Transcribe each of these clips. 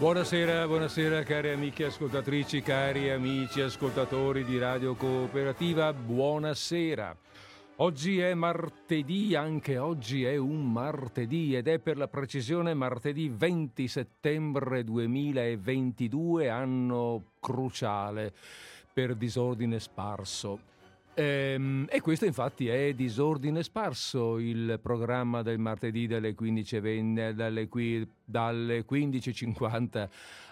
Buonasera, buonasera cari amiche ascoltatrici, cari amici ascoltatori di Radio Cooperativa, buonasera. Oggi è martedì, anche oggi è un martedì ed è per la precisione martedì 20 settembre 2022, anno cruciale per disordine sparso. Ehm, e questo infatti è Disordine Sparso, il programma del martedì dalle 15.20, dalle, dalle 15.50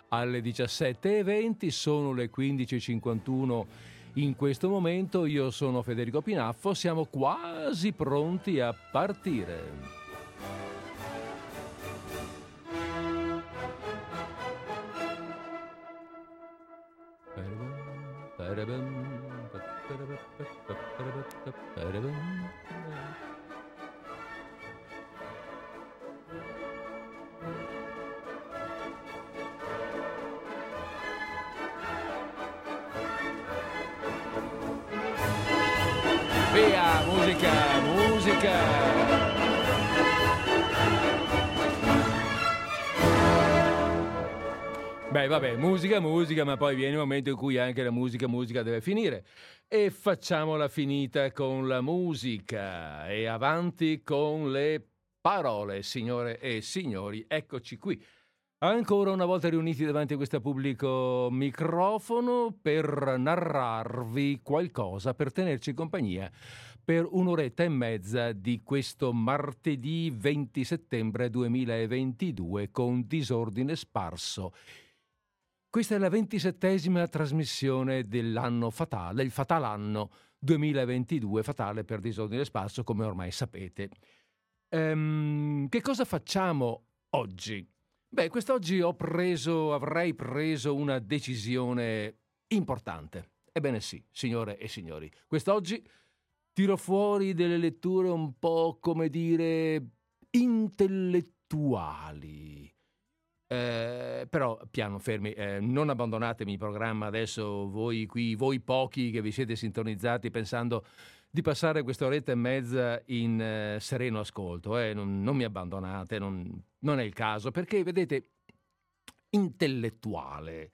alle 17.20, sono le 15.51 in questo momento, io sono Federico Pinaffo, siamo quasi pronti a partire. Via, musica, musica. Beh, vabbè, musica, musica, ma poi viene il momento in cui anche la musica, musica deve finire. E facciamola finita con la musica e avanti con le parole, signore e signori. Eccoci qui. Ancora una volta riuniti davanti a questo pubblico microfono per narrarvi qualcosa, per tenerci compagnia per un'oretta e mezza di questo martedì 20 settembre 2022 con disordine sparso questa è la ventisettesima trasmissione dell'anno fatale, il fatalanno 2022, fatale per disordine sparso, come ormai sapete. Ehm, che cosa facciamo oggi? Beh, quest'oggi preso, avrei preso una decisione importante. Ebbene sì, signore e signori, quest'oggi tiro fuori delle letture un po', come dire, intellettuali eh, però piano, fermi, eh, non abbandonatemi il programma adesso, voi qui, voi pochi che vi siete sintonizzati pensando di passare questa oretta e mezza in eh, sereno ascolto, eh, non, non, mi abbandonate, non, non, è il caso, perché vedete, intellettuale,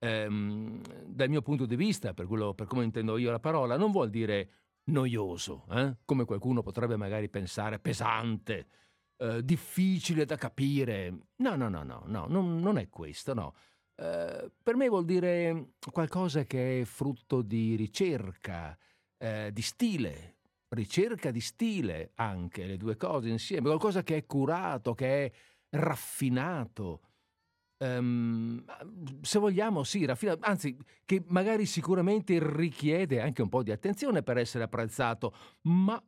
ehm, dal mio punto di vista, per, quello, per come intendo io la parola, non vuol dire noioso, eh, come qualcuno potrebbe magari pensare, pesante eh, difficile da capire. No, no, no, no, no non, non è questo, no. Eh, per me vuol dire qualcosa che è frutto di ricerca, eh, di stile, ricerca di stile anche, le due cose insieme, qualcosa che è curato, che è raffinato. Um, se vogliamo, sì, raffinato, anzi, che magari sicuramente richiede anche un po' di attenzione per essere apprezzato, ma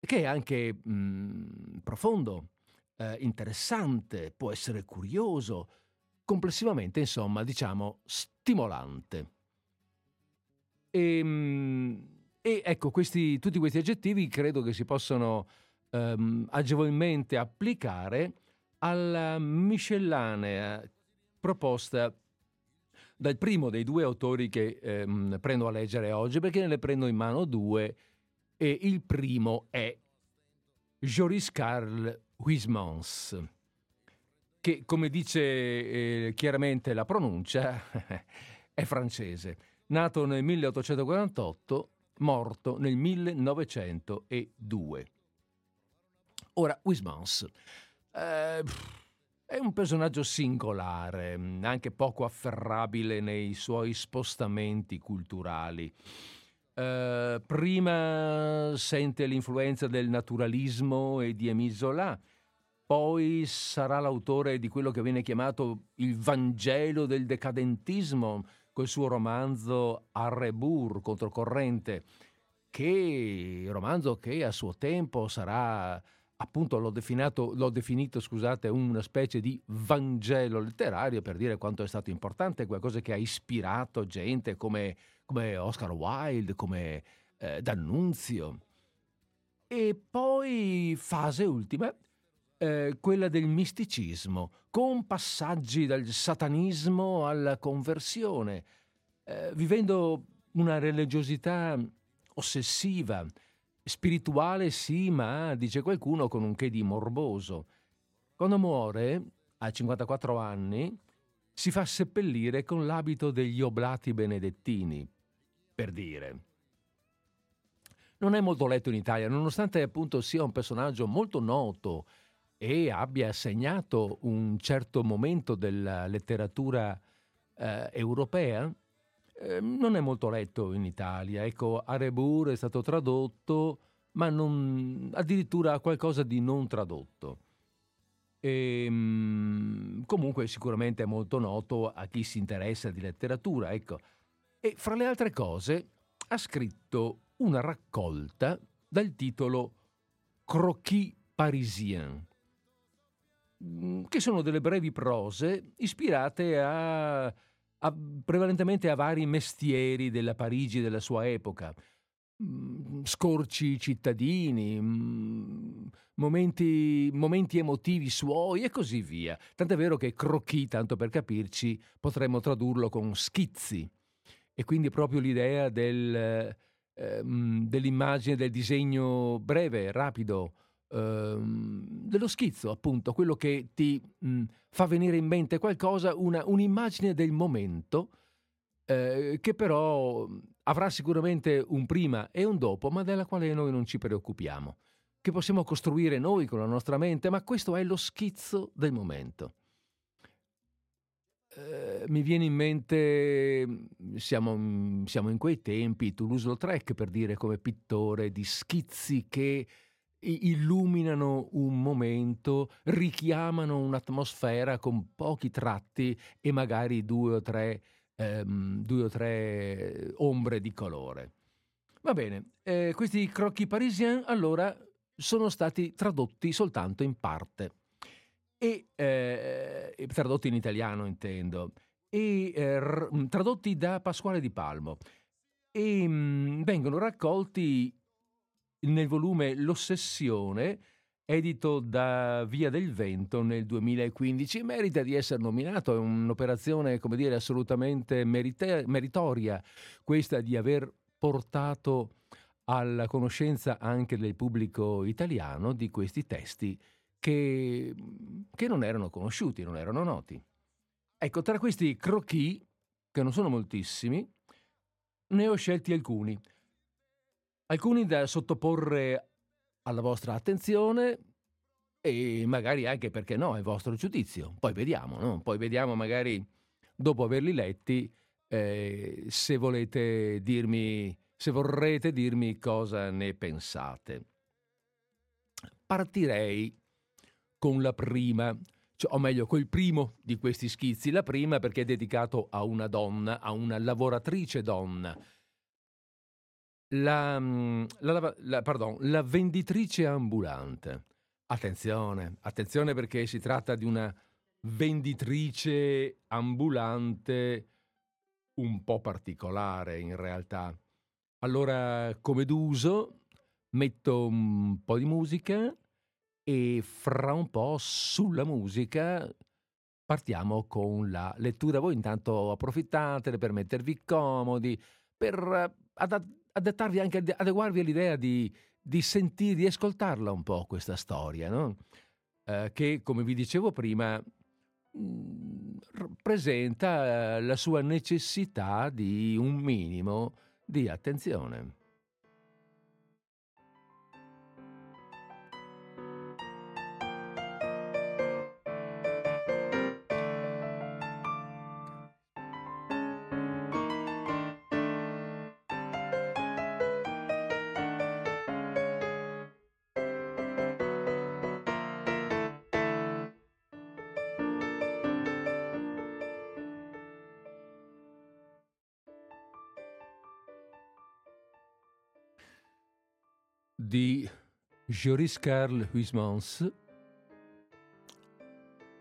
che è anche mh, mhmm, profondo, eh, interessante, può essere curioso, complessivamente, insomma, diciamo, stimolante. E, ehm, mh, e ecco, questi, tutti questi aggettivi credo che si possano ehm, agevolmente applicare alla miscellanea proposta dal primo dei due autori che ehm, prendo a leggere oggi, perché ne prendo in mano due e il primo è Joris Carl Huysmans, che come dice eh, chiaramente la pronuncia è francese, nato nel 1848, morto nel 1902. Ora, Huysmans eh, è un personaggio singolare, anche poco afferrabile nei suoi spostamenti culturali. Eh, prima sente l'influenza del naturalismo e di Émile Zola, poi sarà l'autore di quello che viene chiamato il Vangelo del decadentismo, col suo romanzo Arrebur, controcorrente, che romanzo che a suo tempo sarà appunto l'ho, l'ho definito, scusate, una specie di Vangelo letterario per dire quanto è stato importante, qualcosa che ha ispirato gente come come Oscar Wilde, come eh, D'Annunzio. E poi fase ultima, eh, quella del misticismo, con passaggi dal satanismo alla conversione, eh, vivendo una religiosità ossessiva, spirituale sì, ma dice qualcuno con un che di morboso. Quando muore, a 54 anni, si fa seppellire con l'abito degli oblati benedettini, per dire. Non è molto letto in Italia, nonostante appunto sia un personaggio molto noto e abbia segnato un certo momento della letteratura eh, europea, eh, non è molto letto in Italia. Ecco, Arebur è stato tradotto, ma non, addirittura qualcosa di non tradotto. E, ehm, comunque sicuramente è molto noto a chi si interessa di letteratura, ecco. E fra le altre cose ha scritto una raccolta dal titolo Croquis parisien, mm, che sono delle brevi prose ispirate a, a, prevalentemente a vari mestieri della Parigi della sua epoca, mm, scorci cittadini, mm, momenti, momenti, emotivi suoi e così via. Tant'è vero che croquis, tanto per capirci, potremmo tradurlo con schizzi. E quindi proprio l'idea del ehm, dell'immagine, del disegno breve, rapido, ehm, dello schizzo, appunto, quello che ti mh, fa venire in mente qualcosa, una, un'immagine del momento, eh, che però avrà sicuramente un prima e un dopo, ma della quale noi non ci preoccupiamo, che possiamo costruire noi con la nostra mente, ma questo è lo schizzo del momento. Eh, mi viene in mente, siamo, siamo in quei tempi, Toulouse-Lautrec per dire come pittore di schizzi che illuminano un momento, richiamano un'atmosfera con pochi tratti e magari due o tre, ehm, due o tre ombre di colore. Va bene, eh, questi croquis parisien allora sono stati tradotti soltanto in parte e eh, tradotti in italiano intendo, e eh, tradotti da Pasquale Di Palmo e mh, vengono raccolti nel volume L'Ossessione, edito da Via del Vento nel 2015. Merita di essere nominato, è un'operazione, come dire, assolutamente merite- meritoria, questa di aver portato alla conoscenza anche del pubblico italiano di questi testi che, che non erano conosciuti, non erano noti. Ecco, tra questi croquis, che non sono moltissimi, ne ho scelti alcuni. Alcuni da sottoporre alla vostra attenzione e magari anche, perché no, al vostro giudizio. Poi vediamo, no? Poi vediamo magari, dopo averli letti, eh, se volete dirmi, se vorrete dirmi cosa ne pensate. Partirei con la prima, cioè, o meglio, col primo di questi schizzi. La prima perché è dedicato a una donna, a una lavoratrice donna. La, mm, la, la, pardon, la venditrice ambulante. Attenzione, attenzione perché si tratta di una venditrice ambulante un po' particolare in realtà. Allora, come d'uso, metto un po' di musica e fra un po' sulla musica partiamo con la lettura. Voi intanto approfittatene per mettervi comodi, per adattarvi anche, adeguarvi all'idea di, di sentire, di ascoltarla un po' questa storia, no? eh, che come vi dicevo prima mm, presenta la sua necessità di un minimo di attenzione. Joris Carl Huysmans,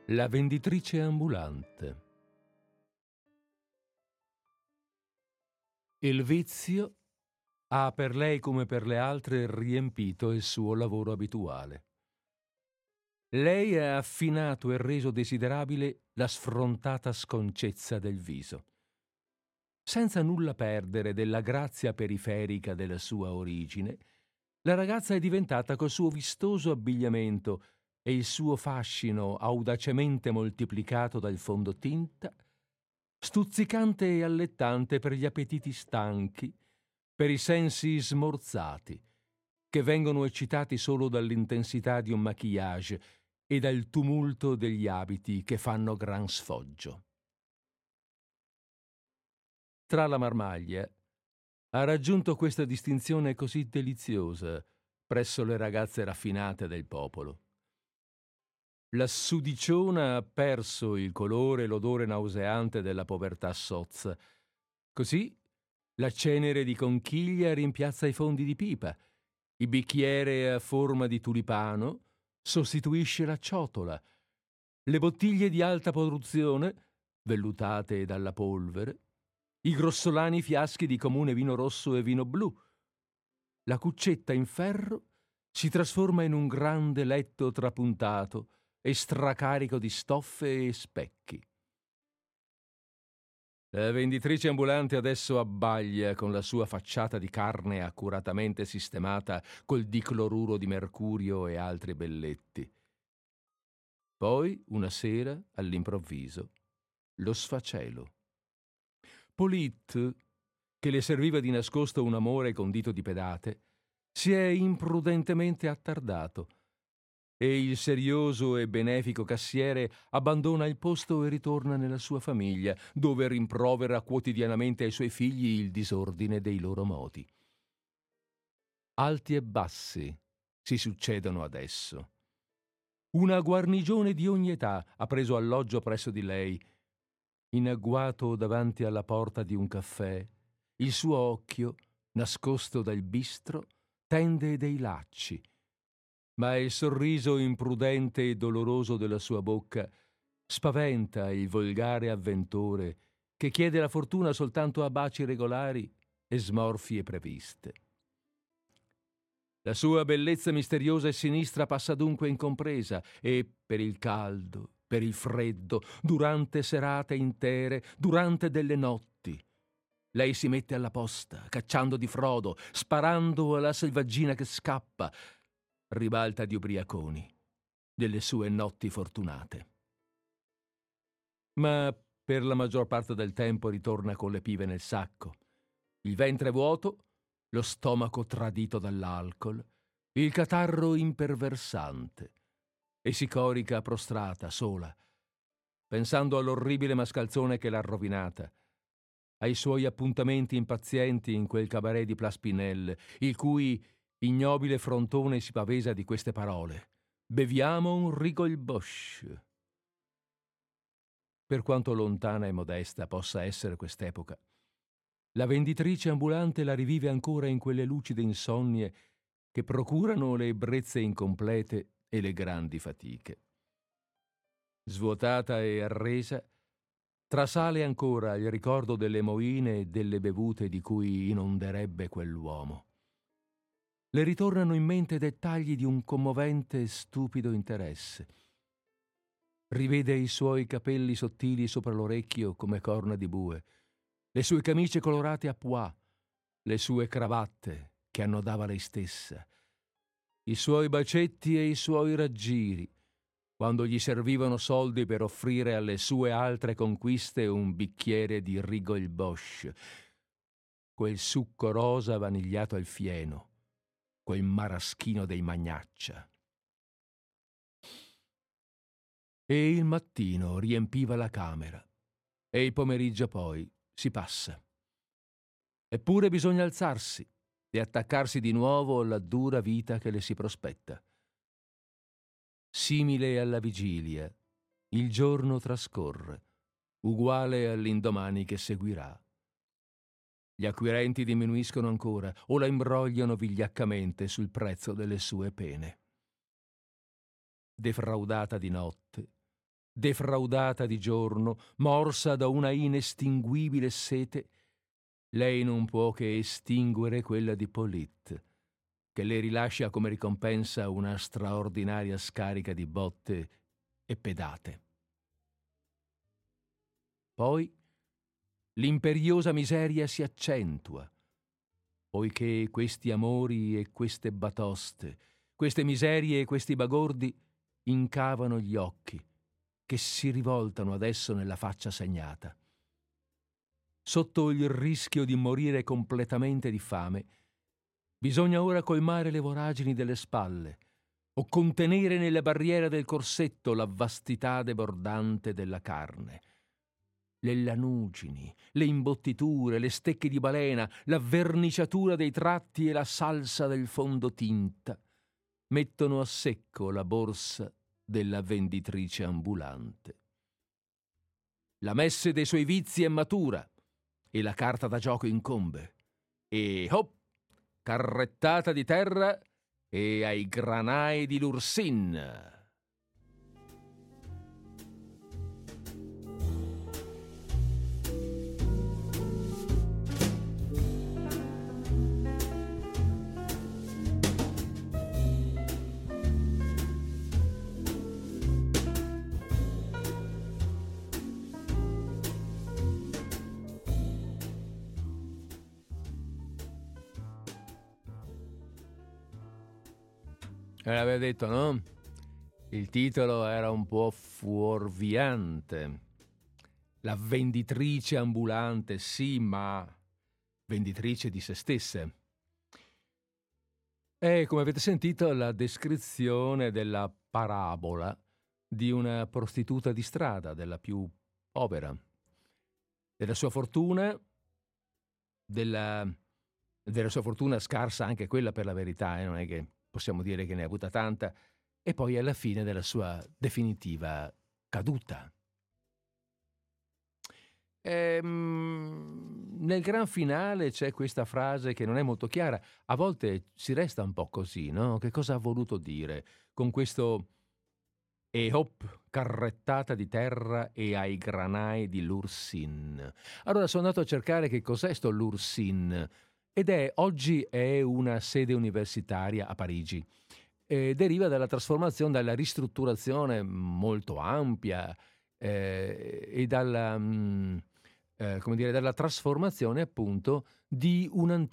La venditrice ambulante. Il vizio ha per lei come per le altre riempito il suo lavoro abituale. Lei ha affinato e reso desiderabile la sfrontata sconcezza del viso. Senza nulla perdere della grazia periferica della sua origine, la ragazza è diventata col suo vistoso abbigliamento e il suo fascino audacemente moltiplicato dal fondotinta stuzzicante e allettante per gli appetiti stanchi, per i sensi smorzati, che vengono eccitati solo dall'intensità di un maquillage e dal tumulto degli abiti che fanno gran sfoggio. Tra la marmaglia ha raggiunto questa distinzione così deliziosa presso le ragazze raffinate del popolo. La sudiciona ha perso il colore e l'odore nauseante della povertà sozza. Così la cenere di conchiglia rimpiazza i fondi di pipa, il bicchiere a forma di tulipano sostituisce la ciotola, le bottiglie di alta produzione, vellutate dalla polvere, i grossolani fiaschi di comune vino rosso e vino blu. La cuccetta in ferro si trasforma in un grande letto trapuntato e stracarico di stoffe e specchi. La venditrice ambulante adesso abbaglia con la sua facciata di carne accuratamente sistemata col dicloruro di mercurio e altri belletti. Poi, una sera, all'improvviso, lo sfacelo. Polit, che le serviva di nascosto un amore condito di pedate, si è imprudentemente attardato e il serioso e benefico cassiere abbandona il posto e ritorna nella sua famiglia, dove rimprovera quotidianamente ai suoi figli il disordine dei loro modi. Alti e bassi si succedono adesso. Una guarnigione di ogni età ha preso alloggio presso di lei. In agguato davanti alla porta di un caffè, il suo occhio, nascosto dal bistro, tende dei lacci ma il sorriso imprudente e doloroso della sua bocca spaventa il volgare avventore che chiede la fortuna soltanto a baci regolari e smorfie previste. La sua bellezza misteriosa e sinistra passa dunque incompresa e per il caldo, per il freddo, durante serate intere, durante delle notti. Lei si mette alla posta, cacciando di frodo, sparando alla selvaggina che scappa, ribalta di ubriaconi, delle sue notti fortunate. Ma per la maggior parte del tempo ritorna con le pive nel sacco, il ventre vuoto, lo stomaco tradito dall'alcol, il catarro imperversante, e si corica prostrata, sola, pensando all'orribile mascalzone che l'ha rovinata, ai suoi appuntamenti impazienti in quel cabaret di Plaspinel, il cui Ignobile frontone si pavesa di queste parole. Beviamo un rigolbosch. Per quanto lontana e modesta possa essere quest'epoca, la venditrice ambulante la rivive ancora in quelle lucide insonnie che procurano le ebbrezze incomplete e le grandi fatiche. Svuotata e arresa, trasale ancora il ricordo delle moine e delle bevute di cui inonderebbe quell'uomo le ritornano in mente dettagli di un commovente e stupido interesse. Rivede i suoi capelli sottili sopra l'orecchio come corna di bue, le sue camicie colorate a pois, le sue cravatte che annodava lei stessa, i suoi bacetti e i suoi raggiri, quando gli servivano soldi per offrire alle sue altre conquiste un bicchiere di Rigol Bosch, quel succo rosa vanigliato al fieno quel maraschino dei Magnaccia. E il mattino riempiva la camera, e il pomeriggio poi si passa. Eppure bisogna alzarsi e attaccarsi di nuovo alla dura vita che le si prospetta. Simile alla vigilia, il giorno trascorre, uguale all'indomani che seguirà. Gli acquirenti diminuiscono ancora o la imbrogliano vigliaccamente sul prezzo delle sue pene. Defraudata di notte, defraudata di giorno, morsa da una inestinguibile sete, lei non può che estinguere quella di Polit, che le rilascia come ricompensa una straordinaria scarica di botte e pedate. Poi l'imperiosa miseria si accentua, poiché questi amori e queste batoste, queste miserie e questi bagordi incavano gli occhi, che si rivoltano adesso nella faccia segnata. Sotto il rischio di morire completamente di fame, bisogna ora colmare le voragini delle spalle o contenere nelle barriere del corsetto la vastità debordante della carne. Le lanugini, le imbottiture, le stecche di balena, la verniciatura dei tratti e la salsa del fondotinta mettono a secco la borsa della venditrice ambulante. La messe dei suoi vizi è matura e la carta da gioco incombe. E hop, carrettata di terra e ai granai di Lursin. Me l'aveva detto, no? Il titolo era un po' fuorviante. La venditrice ambulante, sì, ma venditrice di se stesse. È, come avete sentito, la descrizione della parabola di una prostituta di strada, della più povera, della sua fortuna, della, della sua fortuna scarsa anche quella per la verità, eh? non è che possiamo dire che ne ha avuta tanta, e poi alla fine della sua definitiva caduta. Ehm, nel gran finale c'è questa frase che non è molto chiara, a volte si resta un po' così, no? Che cosa ha voluto dire con questo e hop, carrettata di terra e ai granai di Lursin. Allora sono andato a cercare che cos'è sto Lursin ed è oggi è una sede universitaria a Parigi. E deriva dalla trasformazione, dalla ristrutturazione molto ampia eh, e dalla, mh, mm, eh, dire, dalla trasformazione appunto di una,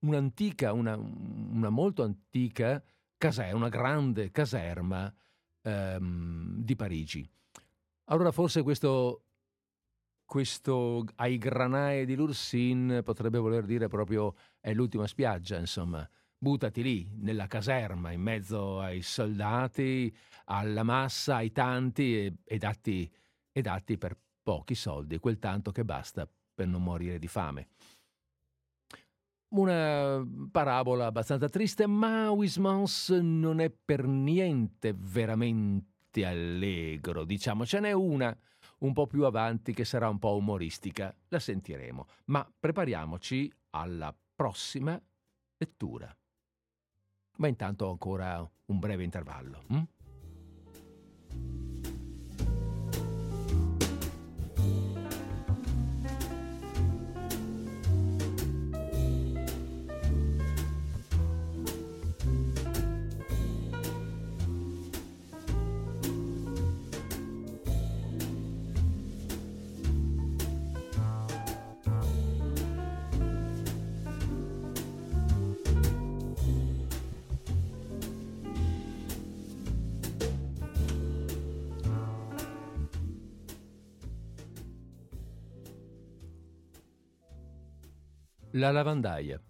un'antica, una, una molto antica caserma, una grande caserma ehm, di Parigi. Allora forse questo questo ai granae di Lursin potrebbe voler dire proprio è l'ultima spiaggia, insomma. Buttati lì, nella caserma, in mezzo ai soldati, alla massa, ai tanti e, e, datti, e datti per pochi soldi, quel tanto che basta per non morire di fame. Una parabola abbastanza triste, ma Wismans non è per niente veramente allegro, diciamo. Ce n'è una un po' più avanti che sarà un po' umoristica, la sentiremo, ma prepariamoci alla prossima lettura. Ma intanto ancora un breve intervallo. Hm? La lavandaia.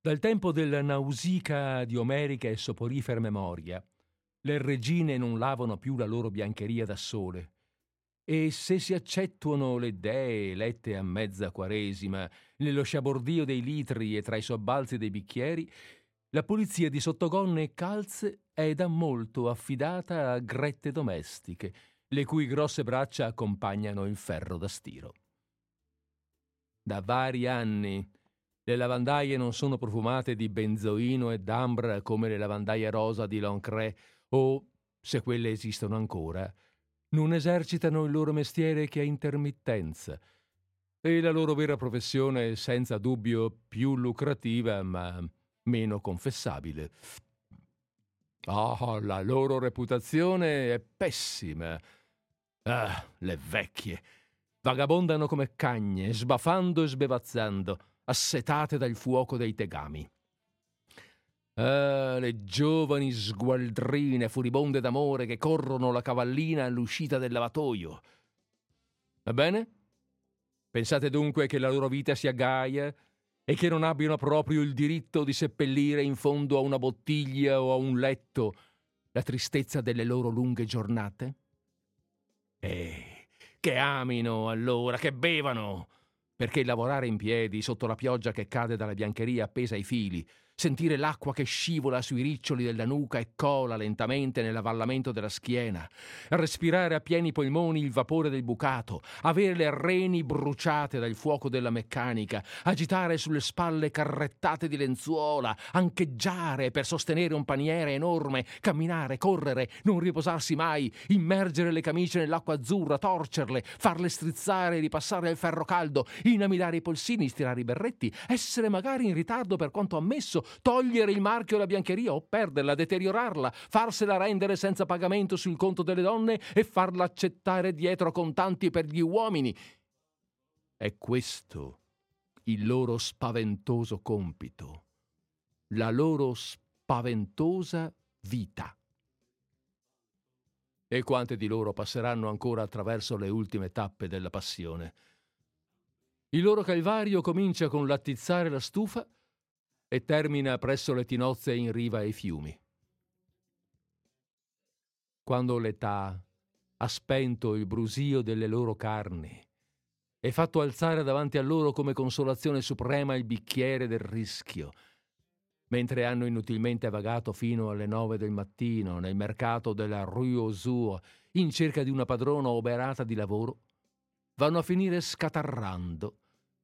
Dal tempo della nausica di omerica e soporifer memoria, le regine non lavano più la loro biancheria da sole, e se si accettuano le dee elette a mezza quaresima nello sciabordio dei litri e tra i sobbalzi dei bicchieri, la pulizia di sottogonne e calze è da molto affidata a grette domestiche, le cui grosse braccia accompagnano il ferro da stiro. Da vari anni le lavandaie non sono profumate di benzoino e d'ambra come le lavandaie rosa di Lancret o, se quelle esistono ancora, non esercitano il loro mestiere che a intermittenza e la loro vera professione è senza dubbio più lucrativa ma meno confessabile. Oh, la loro reputazione è pessima. Ah, le vecchie vagabondano come cagne, sbafando e sbevazzando, assetate dal fuoco dei tegami. Ah, le giovani sgualdrine furibonde d'amore che corrono la cavallina all'uscita del lavatoio. Va bene? Pensate dunque che la loro vita sia gaia e che non abbiano proprio il diritto di seppellire in fondo a una bottiglia o a un letto la tristezza delle loro lunghe giornate? Eh, che amino allora, che bevano, perché lavorare in piedi sotto la pioggia che cade dalla biancheria appesa ai fili, sentire l'acqua che scivola sui riccioli della nuca e cola lentamente nell'avvallamento della schiena, respirare a pieni polmoni il vapore del bucato, avere le reni bruciate dal fuoco della meccanica, agitare sulle spalle carrettate di lenzuola, ancheggiare per sostenere un paniere enorme, camminare, correre, non riposarsi mai, immergere le camicie nell'acqua azzurra, torcerle, farle strizzare e ripassare il ferro caldo, inamidare i polsini, stirare i berretti, essere magari in ritardo per quanto ammesso, togliere il marchio alla biancheria o perderla, deteriorarla, farsela rendere senza pagamento sul conto delle donne e farla accettare dietro contanti per gli uomini. È questo il loro spaventoso compito, la loro spaventosa vita. E quante di loro passeranno ancora attraverso le ultime tappe della passione? Il loro calvario comincia con l'attizzare la stufa e termina presso le tinozze in riva ai fiumi. Quando l'età ha spento il brusio delle loro carni e fatto alzare davanti a loro come consolazione suprema il bicchiere del rischio, mentre hanno inutilmente vagato fino alle nove del mattino nel mercato della Rue aux in cerca di una padrona oberata di lavoro, vanno a finire scatarrando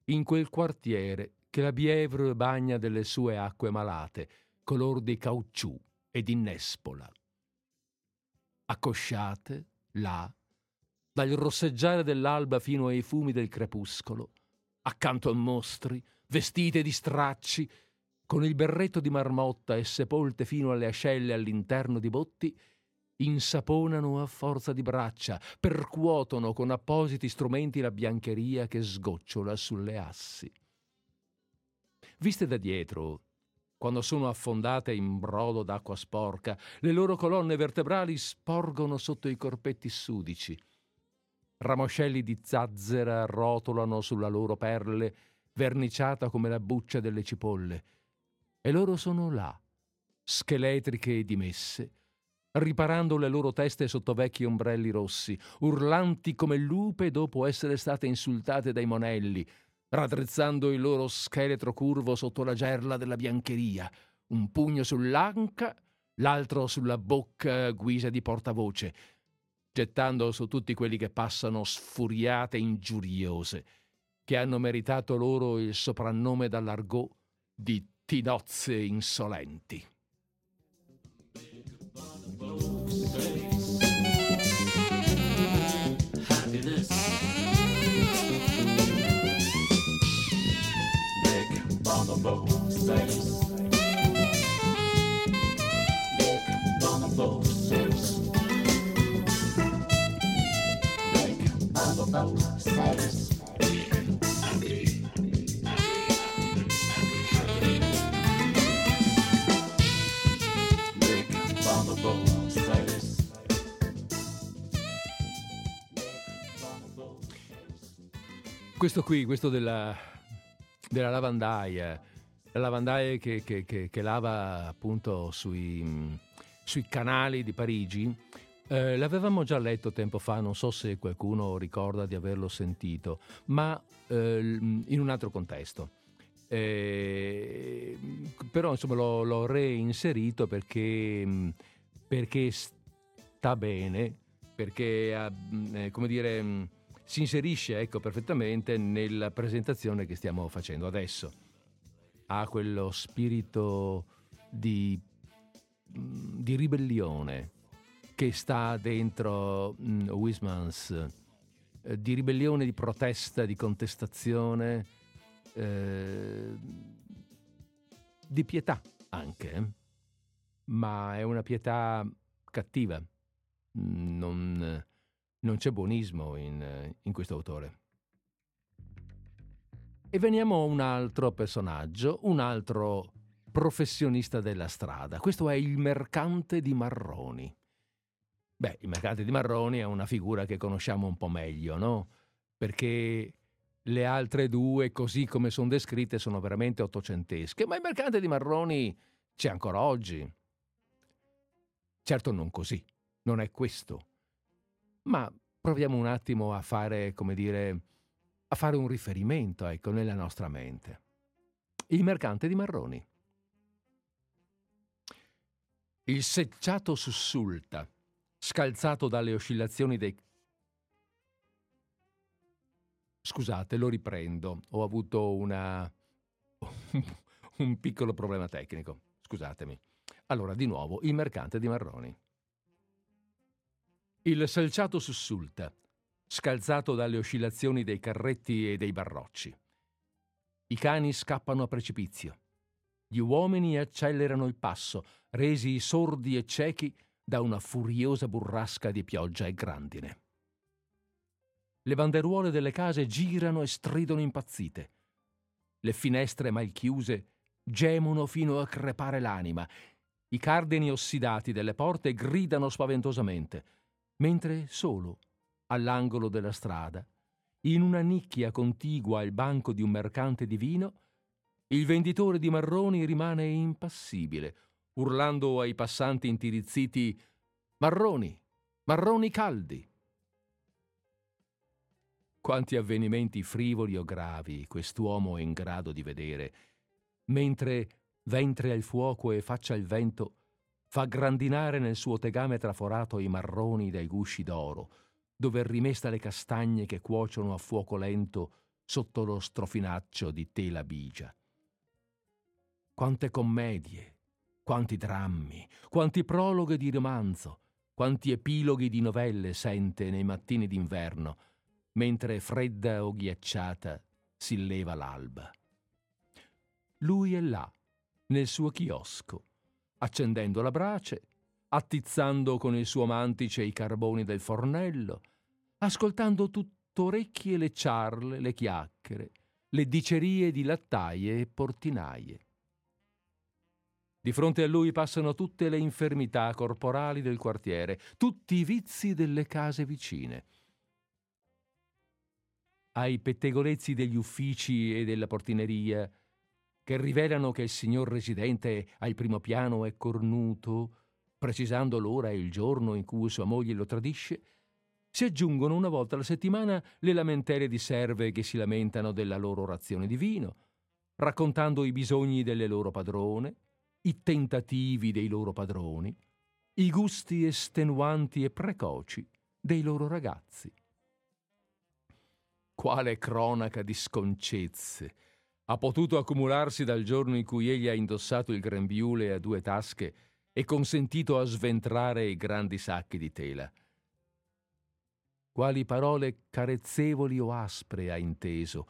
in quel quartiere che la Bievre bagna delle sue acque malate, color di caucciù e di nespola. Accosciate, là, dal rosseggiare dell'alba fino ai fumi del crepuscolo, accanto a mostri, vestite di stracci, con il berretto di marmotta e sepolte fino alle ascelle all'interno di botti, insaponano a forza di braccia, percuotono con appositi strumenti la biancheria che sgocciola sulle assi. Viste da dietro, quando sono affondate in brodo d'acqua sporca, le loro colonne vertebrali sporgono sotto i corpetti sudici. Ramoscelli di zazzera rotolano sulla loro perle, verniciata come la buccia delle cipolle. E loro sono là, scheletriche e dimesse, riparando le loro teste sotto vecchi ombrelli rossi, urlanti come lupe dopo essere state insultate dai monelli, raddrizzando il loro scheletro curvo sotto la gerla della biancheria, un pugno sull'anca, l'altro sulla bocca guisa di portavoce, gettando su tutti quelli che passano sfuriate ingiuriose, che hanno meritato loro il soprannome dall'argot di tinozze insolenti. Questo qui, questo della, della lavandaia, la lavandaia che, che, che, che lava appunto sui, sui, canali di Parigi, eh, l'avevamo già letto tempo fa, non so se qualcuno ricorda di averlo sentito, ma eh, in un altro contesto. Eh, però insomma l'ho, l'ho reinserito perché, perché, sta bene, perché eh, come dire si inserisce ecco, perfettamente nella presentazione che stiamo facendo adesso. Ha quello spirito di, di ribellione che sta dentro mm, Wismans, eh, di ribellione, di protesta, di contestazione, eh, di pietà anche, ma è una pietà cattiva, mm, non non c'è buonismo in, in questo autore. E veniamo a un altro personaggio, un altro professionista della strada. Questo è il mercante di marroni. Beh, il mercante di marroni è una figura che conosciamo un po' meglio, no? perché le altre due, così come sono descritte, sono veramente ottocentesche, ma il mercante di marroni c'è ancora oggi. Certo non così, non è questo. Ma proviamo un attimo a fare, come dire, a fare un riferimento, ecco, nella nostra mente. Il mercante di marroni. Il secciato sussulta, scalzato dalle oscillazioni dei... Scusate, lo riprendo. Ho avuto una... un piccolo problema tecnico. Scusatemi. Allora, di nuovo, il mercante di marroni. Il selciato sussulta, scalzato dalle oscillazioni dei carretti e dei barrocci. I cani scappano a precipizio. Gli uomini accelerano il passo, resi sordi e ciechi da una furiosa burrasca di pioggia e grandine. Le banderuole delle case girano e stridono impazzite. Le finestre mal chiuse gemono fino a crepare l'anima. I cardini ossidati delle porte gridano spaventosamente, mentre solo, all'angolo della strada, in una nicchia contigua al banco di un mercante di vino, il venditore di marroni rimane impassibile, urlando ai passanti intirizziti Marroni, marroni caldi. Quanti avvenimenti frivoli o gravi quest'uomo è in grado di vedere, mentre, ventre al fuoco e faccia al vento, fa grandinare nel suo tegame traforato i marroni dai gusci d'oro, dove rimesta le castagne che cuociono a fuoco lento sotto lo strofinaccio di tela bigia. Quante commedie, quanti drammi, quanti prologhi di romanzo, quanti epiloghi di novelle sente nei mattini d'inverno, mentre fredda o ghiacciata si leva l'alba. Lui è là, nel suo chiosco, accendendo la brace, attizzando con il suo mantice i carboni del fornello, ascoltando tutto orecchie le ciarle, le chiacchiere, le dicerie di lattaie e portinaie. Di fronte a lui passano tutte le infermità corporali del quartiere, tutti i vizi delle case vicine. Ai pettegolezzi degli uffici e della portineria, che rivelano che il signor residente al primo piano è cornuto, precisando l'ora e il giorno in cui sua moglie lo tradisce, si aggiungono una volta alla settimana le lamentele di serve che si lamentano della loro razione di vino, raccontando i bisogni delle loro padrone, i tentativi dei loro padroni, i gusti estenuanti e precoci dei loro ragazzi. Quale cronaca di sconcezze ha potuto accumularsi dal giorno in cui egli ha indossato il grembiule a due tasche e consentito a sventrare i grandi sacchi di tela. Quali parole carezzevoli o aspre ha inteso,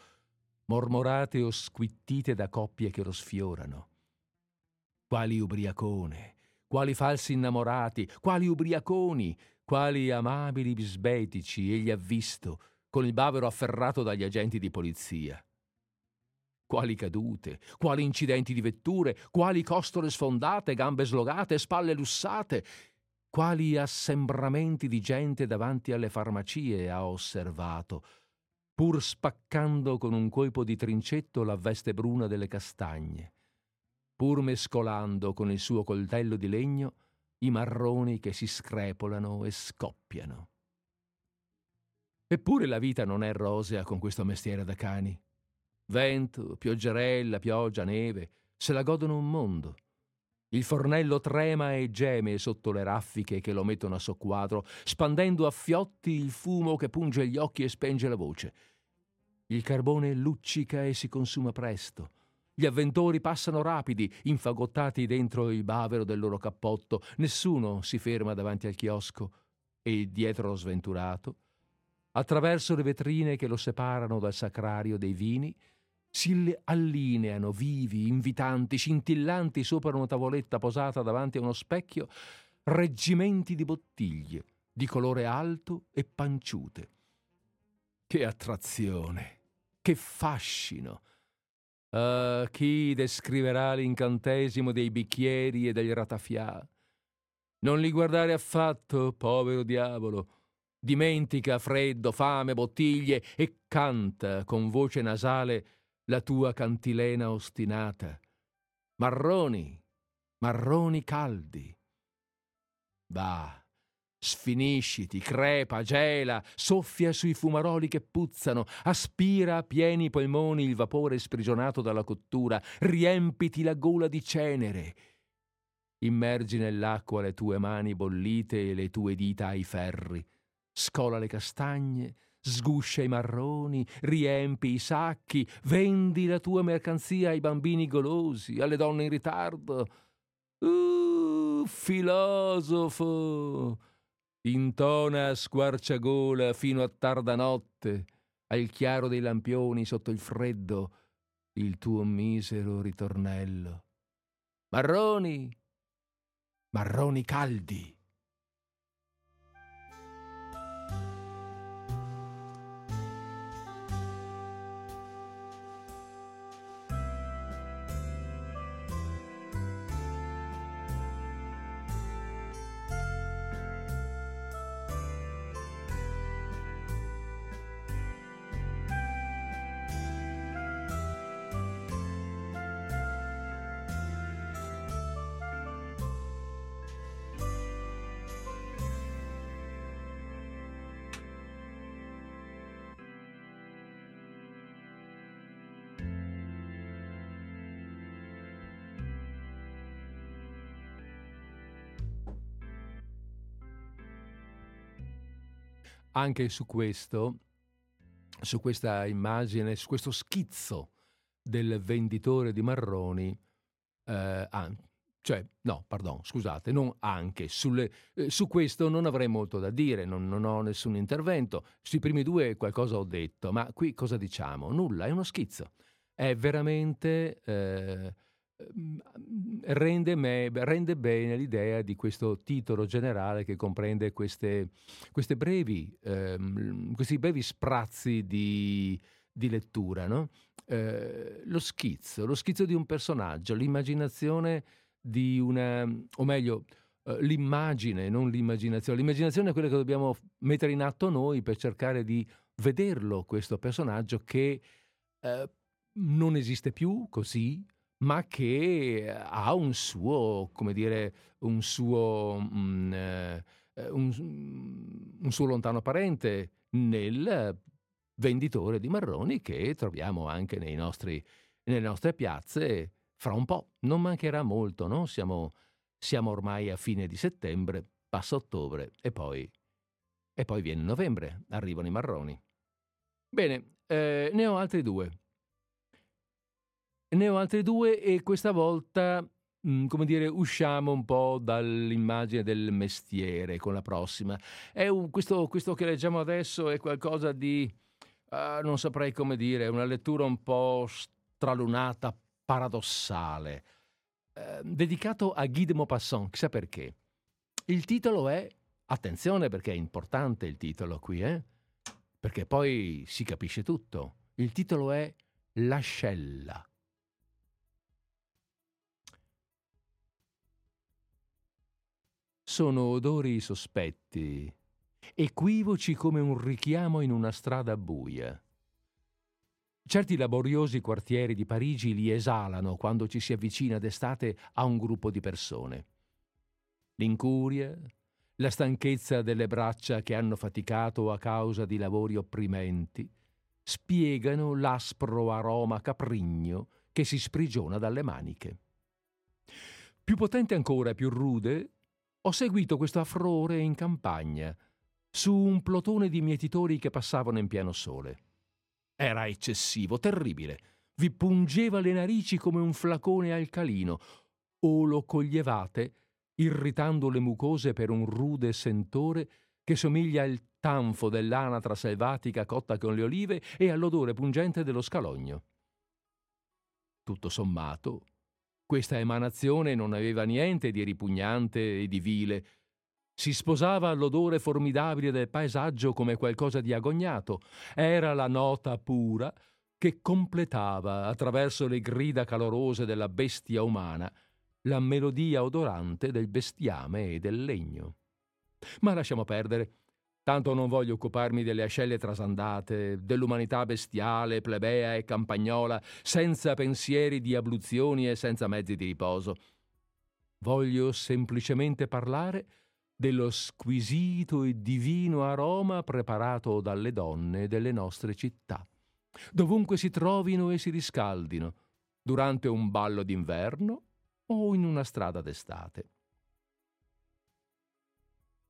mormorate o squittite da coppie che lo sfiorano quali ubriacone, quali falsi innamorati, quali ubriaconi, quali amabili bisbetici egli ha visto con il bavero afferrato dagli agenti di polizia. Quali cadute, quali incidenti di vetture, quali costole sfondate, gambe slogate, spalle lussate, quali assembramenti di gente davanti alle farmacie ha osservato, pur spaccando con un colpo di trincetto la veste bruna delle castagne pur mescolando con il suo coltello di legno i marroni che si screpolano e scoppiano. Eppure la vita non è rosea con questo mestiere da cani. Vento, pioggerella, pioggia, neve, se la godono un mondo. Il fornello trema e geme sotto le raffiche che lo mettono a soqquadro, spandendo a fiotti il fumo che punge gli occhi e spenge la voce. Il carbone luccica e si consuma presto gli avventori passano rapidi, infagottati dentro il bavero del loro cappotto. Nessuno si ferma davanti al chiosco e dietro lo sventurato, attraverso le vetrine che lo separano dal sacrario dei vini, si allineano vivi, invitanti, scintillanti sopra una tavoletta posata davanti a uno specchio, reggimenti di bottiglie di colore alto e panciute. Che attrazione, che fascino! Ah, chi descriverà l'incantesimo dei bicchieri e del ratafià? Non li guardare affatto, povero diavolo. dimentica freddo, fame, bottiglie e canta con voce nasale la tua cantilena ostinata. Marroni, marroni caldi. Va, Sfinisciti, crepa, gela, soffia sui fumaroli che puzzano, aspira a pieni polmoni il vapore sprigionato dalla cottura, riempiti la gola di cenere. Immergi nell'acqua le tue mani bollite e le tue dita ai ferri. Scola le castagne, sguscia i marroni, riempi i sacchi, vendi la tua mercanzia ai bambini golosi, alle donne in ritardo. Uh, filosofo! intona a squarciagola fino a tarda notte, al chiaro dei lampioni sotto il freddo, il tuo misero ritornello. Marroni, marroni caldi. Anche su questo, su questa immagine, su questo schizzo del venditore di marroni, eh, ah, cioè, no, pardon, scusate, non anche, sulle, eh, su questo non avrei molto da dire, non, non, ho nessun intervento. Sui primi due qualcosa ho detto, ma qui cosa diciamo? Nulla, è uno schizzo. È veramente... Eh, rende, me, rende, bene l'idea di questo titolo generale che comprende queste, queste brevi, ehm, questi brevi sprazzi di, di lettura. No? Eh, lo schizzo, lo schizzo di un personaggio, l'immaginazione di una, o meglio, eh, l'immagine, non l'immaginazione. L'immaginazione è quella che dobbiamo mettere in atto noi per cercare di vederlo, questo personaggio che eh, non esiste più così, ma che ha un suo, come dire, un suo, mm, eh, un, un suo lontano parente nel venditore di marroni che troviamo anche nostri, nelle nostre piazze fra un po'. Non mancherà molto, no? Siamo, siamo ormai a fine di settembre, passa ottobre e poi, e poi viene novembre, arrivano i marroni. Bene, eh, ne ho altri due. Ne ho altri due e questa volta, mh, come dire, usciamo un po' dall'immagine del mestiere con la prossima. Un, questo, questo, che leggiamo adesso è qualcosa di, uh, non saprei come dire, una lettura un po' stralunata, paradossale, uh, dedicato a Guy de Maupassant, chissà perché. Il titolo è, attenzione perché è importante il titolo qui, eh? perché poi si capisce tutto. Il titolo è L'ascella. Sono odori sospetti, equivoci come un richiamo in una strada buia. Certi laboriosi quartieri di Parigi li esalano quando ci si avvicina d'estate a un gruppo di persone. L'incuria, la stanchezza delle braccia che hanno faticato a causa di lavori opprimenti, spiegano l'aspro aroma caprigno che si sprigiona dalle maniche. Più potente ancora e più rude ho seguito questo affrore in campagna, su un plotone di mietitori che passavano in pieno sole. Era eccessivo, terribile. Vi pungeva le narici come un flacone alcalino, o lo coglievate, irritando le mucose per un rude sentore che somiglia al tanfo dell'anatra selvatica cotta con le olive e all'odore pungente dello scalogno. Tutto sommato, questa emanazione non aveva niente di ripugnante e di vile. Si sposava all'odore formidabile del paesaggio come qualcosa di agognato. Era la nota pura che completava, attraverso le grida calorose della bestia umana, la melodia odorante del bestiame e del legno. Ma lasciamo perdere. Tanto non voglio occuparmi delle ascelle trasandate, dell'umanità bestiale, plebea e campagnola, senza pensieri di abluzioni e senza mezzi di riposo. Voglio semplicemente parlare dello squisito e divino aroma preparato dalle donne delle nostre città, dovunque si trovino e si riscaldino, durante un ballo d'inverno o in una strada d'estate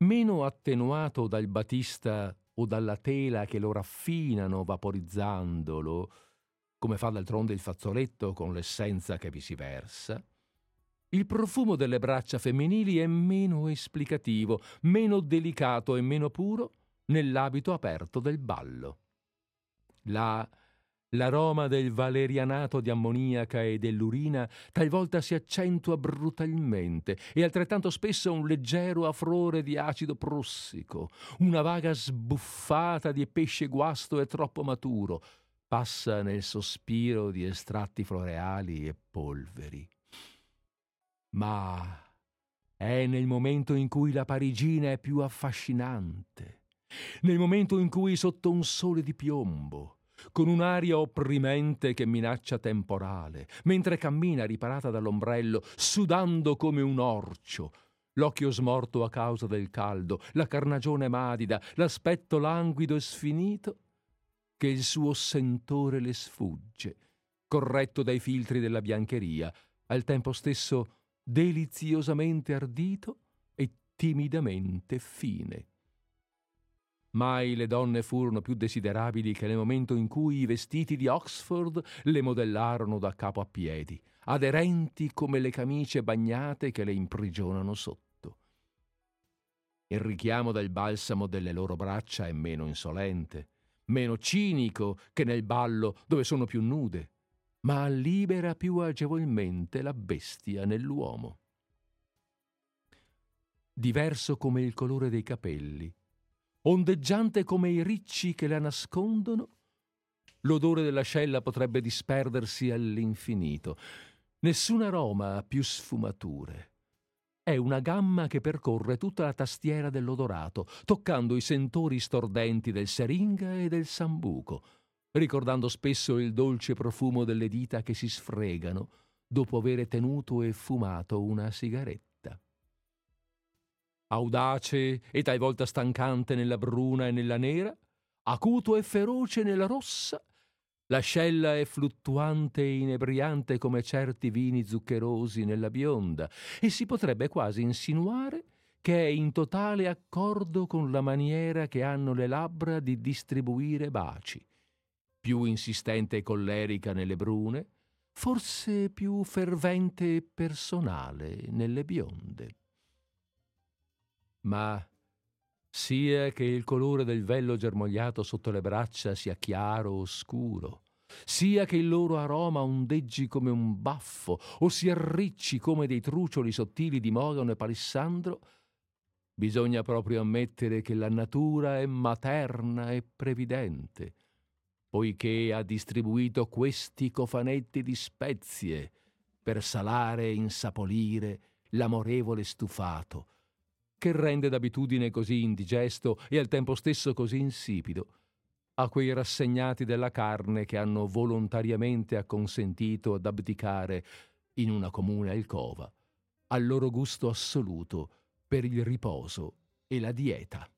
meno attenuato dal batista o dalla tela che lo raffinano vaporizzandolo, come fa d'altronde il fazzoletto con l'essenza che vi si versa, il profumo delle braccia femminili è meno esplicativo, meno delicato e meno puro nell'abito aperto del ballo. La L'aroma del valerianato di ammoniaca e dell'urina talvolta si accentua brutalmente e altrettanto spesso un leggero afrore di acido prussico, una vaga sbuffata di pesce guasto e troppo maturo, passa nel sospiro di estratti floreali e polveri. Ma è nel momento in cui la parigina è più affascinante, nel momento in cui sotto un sole di piombo, con un'aria opprimente che minaccia temporale, mentre cammina riparata dall'ombrello, sudando come un orcio, l'occhio smorto a causa del caldo, la carnagione madida, l'aspetto languido e sfinito, che il suo sentore le sfugge, corretto dai filtri della biancheria, al tempo stesso deliziosamente ardito e timidamente fine. Mai le donne furono più desiderabili che nel momento in cui i vestiti di Oxford le modellarono da capo a piedi, aderenti come le camicie bagnate che le imprigionano sotto. Il richiamo del balsamo delle loro braccia è meno insolente, meno cinico che nel ballo dove sono più nude, ma libera più agevolmente la bestia nell'uomo. Diverso come il colore dei capelli, ondeggiante come i ricci che la nascondono, l'odore dell'ascella potrebbe disperdersi all'infinito. Nessun aroma ha più sfumature. È una gamma che percorre tutta la tastiera dell'odorato, toccando i sentori stordenti del seringa e del sambuco, ricordando spesso il dolce profumo delle dita che si sfregano dopo aver tenuto e fumato una sigaretta audace e talvolta stancante nella bruna e nella nera, acuto e feroce nella rossa, l'ascella è fluttuante e inebriante come certi vini zuccherosi nella bionda, e si potrebbe quasi insinuare che è in totale accordo con la maniera che hanno le labbra di distribuire baci, più insistente e collerica nelle brune, forse più fervente e personale nelle bionde ma sia che il colore del vello germogliato sotto le braccia sia chiaro o scuro, sia che il loro aroma ondeggi come un baffo o si arricci come dei trucioli sottili di mogano e palissandro, bisogna proprio ammettere che la natura è materna e previdente, poiché ha distribuito questi cofanetti di spezie per salare e insapolire l'amorevole stufato, che rende d'abitudine così indigesto e al tempo stesso così insipido, a quei rassegnati della carne che hanno volontariamente acconsentito ad abdicare in una comune alcova al loro gusto assoluto per il riposo e la dieta.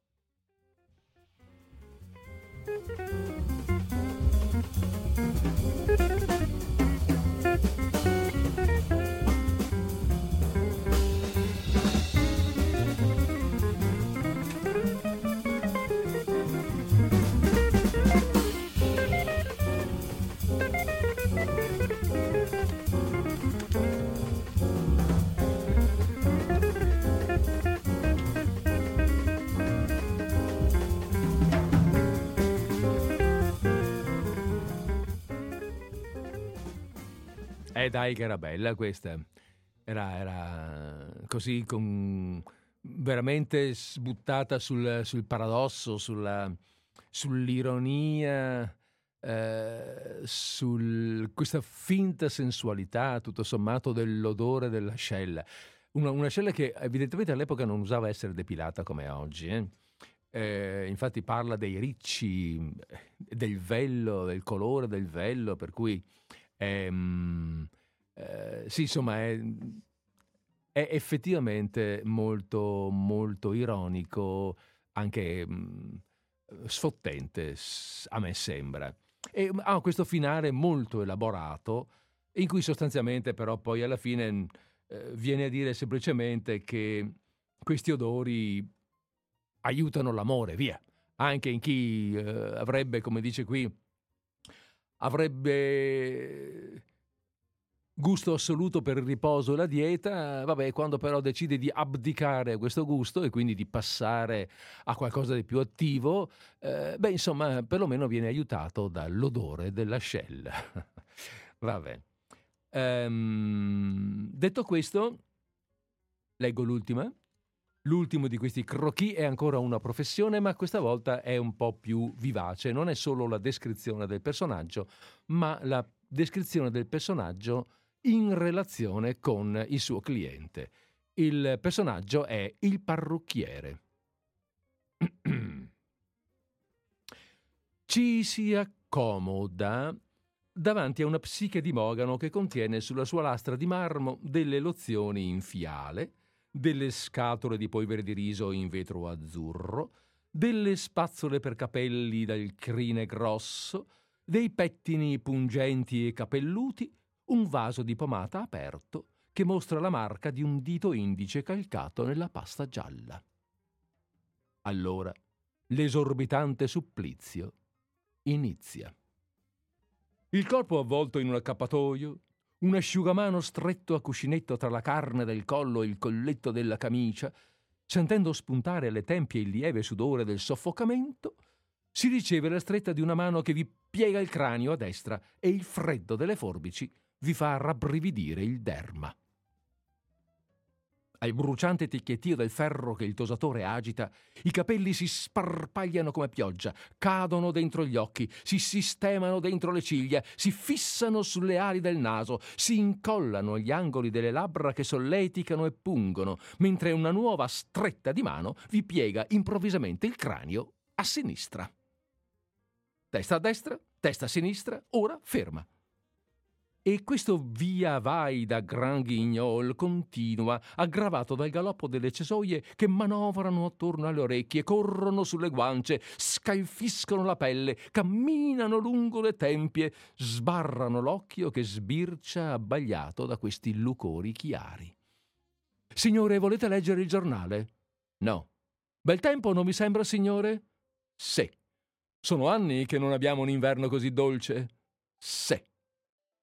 Eh dai, che era bella questa. Era, era così con, veramente sbuttata sul, sul paradosso, sulla, sull'ironia, eh, su questa finta sensualità, tutto sommato, dell'odore dell'ascella. Una, un'ascella che evidentemente all'epoca non usava essere depilata come oggi. Eh? eh, infatti parla dei ricci, del vello, del colore del vello, per cui ehm, eh, sì, insomma, è, è, effettivamente molto, molto ironico, anche mh, mm, sfottente, a me sembra. E ha questo finale molto elaborato, in cui sostanzialmente però poi alla fine eh, viene a dire semplicemente che questi odori aiutano l'amore, via. Anche in chi eh, avrebbe, come dice qui, avrebbe gusto assoluto per il riposo e la dieta, vabbè, quando però decide di abdicare a questo gusto e quindi di passare a qualcosa di più attivo, eh, beh, insomma, perlomeno viene aiutato dall'odore dell'ascella. vabbè. Ehm, detto questo, leggo l'ultima. L'ultimo di questi croquis è ancora una professione, ma questa volta è un po' più vivace. Non è solo la descrizione del personaggio, ma la descrizione del personaggio in relazione con il suo cliente. Il personaggio è il parrucchiere. Ci si accomoda davanti a una psiche di Mogano che contiene sulla sua lastra di marmo delle lozioni in fiale, delle scatole di polvere di riso in vetro azzurro, delle spazzole per capelli dal crine grosso, dei pettini pungenti e capelluti, un vaso di pomata aperto che mostra la marca di un dito indice calcato nella pasta gialla. Allora l'esorbitante supplizio inizia. Il corpo avvolto in un accappatoio, un asciugamano stretto a cuscinetto tra la carne del collo e il colletto della camicia, sentendo spuntare alle tempie il lieve sudore del soffocamento, si riceve la stretta di una mano che vi piega il cranio a destra e il freddo delle forbici vi fa rabbrividire il derma. Al bruciante ticchettio del ferro che il tosatore agita, i capelli si sparpagliano come pioggia, cadono dentro gli occhi, si sistemano dentro le ciglia, si fissano sulle ali del naso, si incollano agli angoli delle labbra che solleticano e pungono, mentre una nuova stretta di mano vi piega improvvisamente il cranio a sinistra. Testa a destra, testa a sinistra, ora ferma. E questo via vai da Grand Guignol continua, aggravato dal galoppo delle cesoie che manovrano attorno alle orecchie, corrono sulle guance, scalfiscono la pelle, camminano lungo le tempie, sbarrano l'occhio che sbircia abbagliato da questi lucori chiari. Signore, volete leggere il giornale? No. Bel tempo, non mi sembra, signore? Sì. Sono anni che non abbiamo un inverno così dolce? Sì.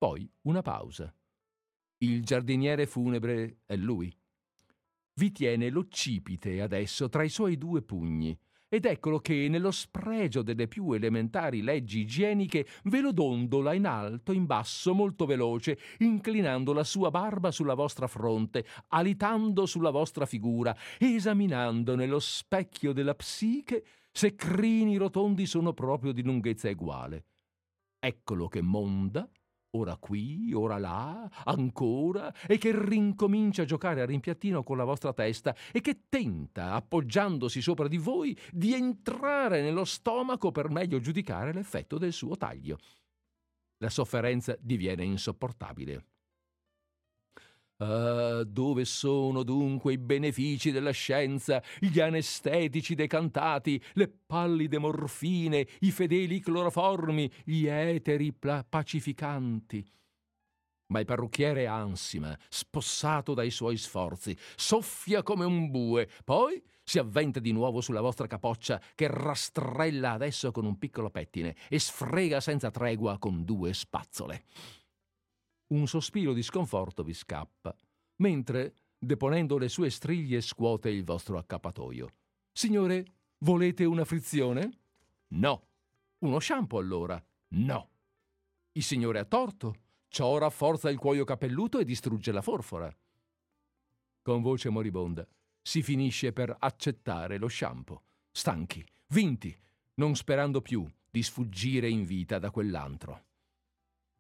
Poi una pausa. Il giardiniere funebre è lui. Vi tiene l'occipite adesso tra i suoi due pugni ed eccolo che, nello spregio delle più elementari leggi igieniche, ve lo dondola in alto, in basso, molto veloce, inclinando la sua barba sulla vostra fronte, alitando sulla vostra figura, esaminando nello specchio della psiche se crini rotondi sono proprio di lunghezza eguale. Eccolo che monda, ora qui, ora là, ancora, e che rincomincia a giocare a rimpiattino con la vostra testa e che tenta, appoggiandosi sopra di voi, di entrare nello stomaco per meglio giudicare l'effetto del suo taglio. La sofferenza diviene insopportabile. Ah, dove sono dunque i benefici della scienza, gli anestetici decantati, le pallide morfine, i fedeli cloroformi, gli eteri pacificanti? Ma il parrucchiere ansima, spossato dai suoi sforzi, soffia come un bue, poi si avventa di nuovo sulla vostra capoccia che rastrella adesso con un piccolo pettine e sfrega senza tregua con due spazzole un sospiro di sconforto vi scappa, mentre, deponendo le sue striglie, scuote il vostro accappatoio. Signore, volete una frizione? No. Uno shampoo allora? No. Il signore ha torto. Ciò rafforza il cuoio capelluto e distrugge la forfora. Con voce moribonda si finisce per accettare lo shampoo, stanchi, vinti, non sperando più di sfuggire in vita da quell'antro.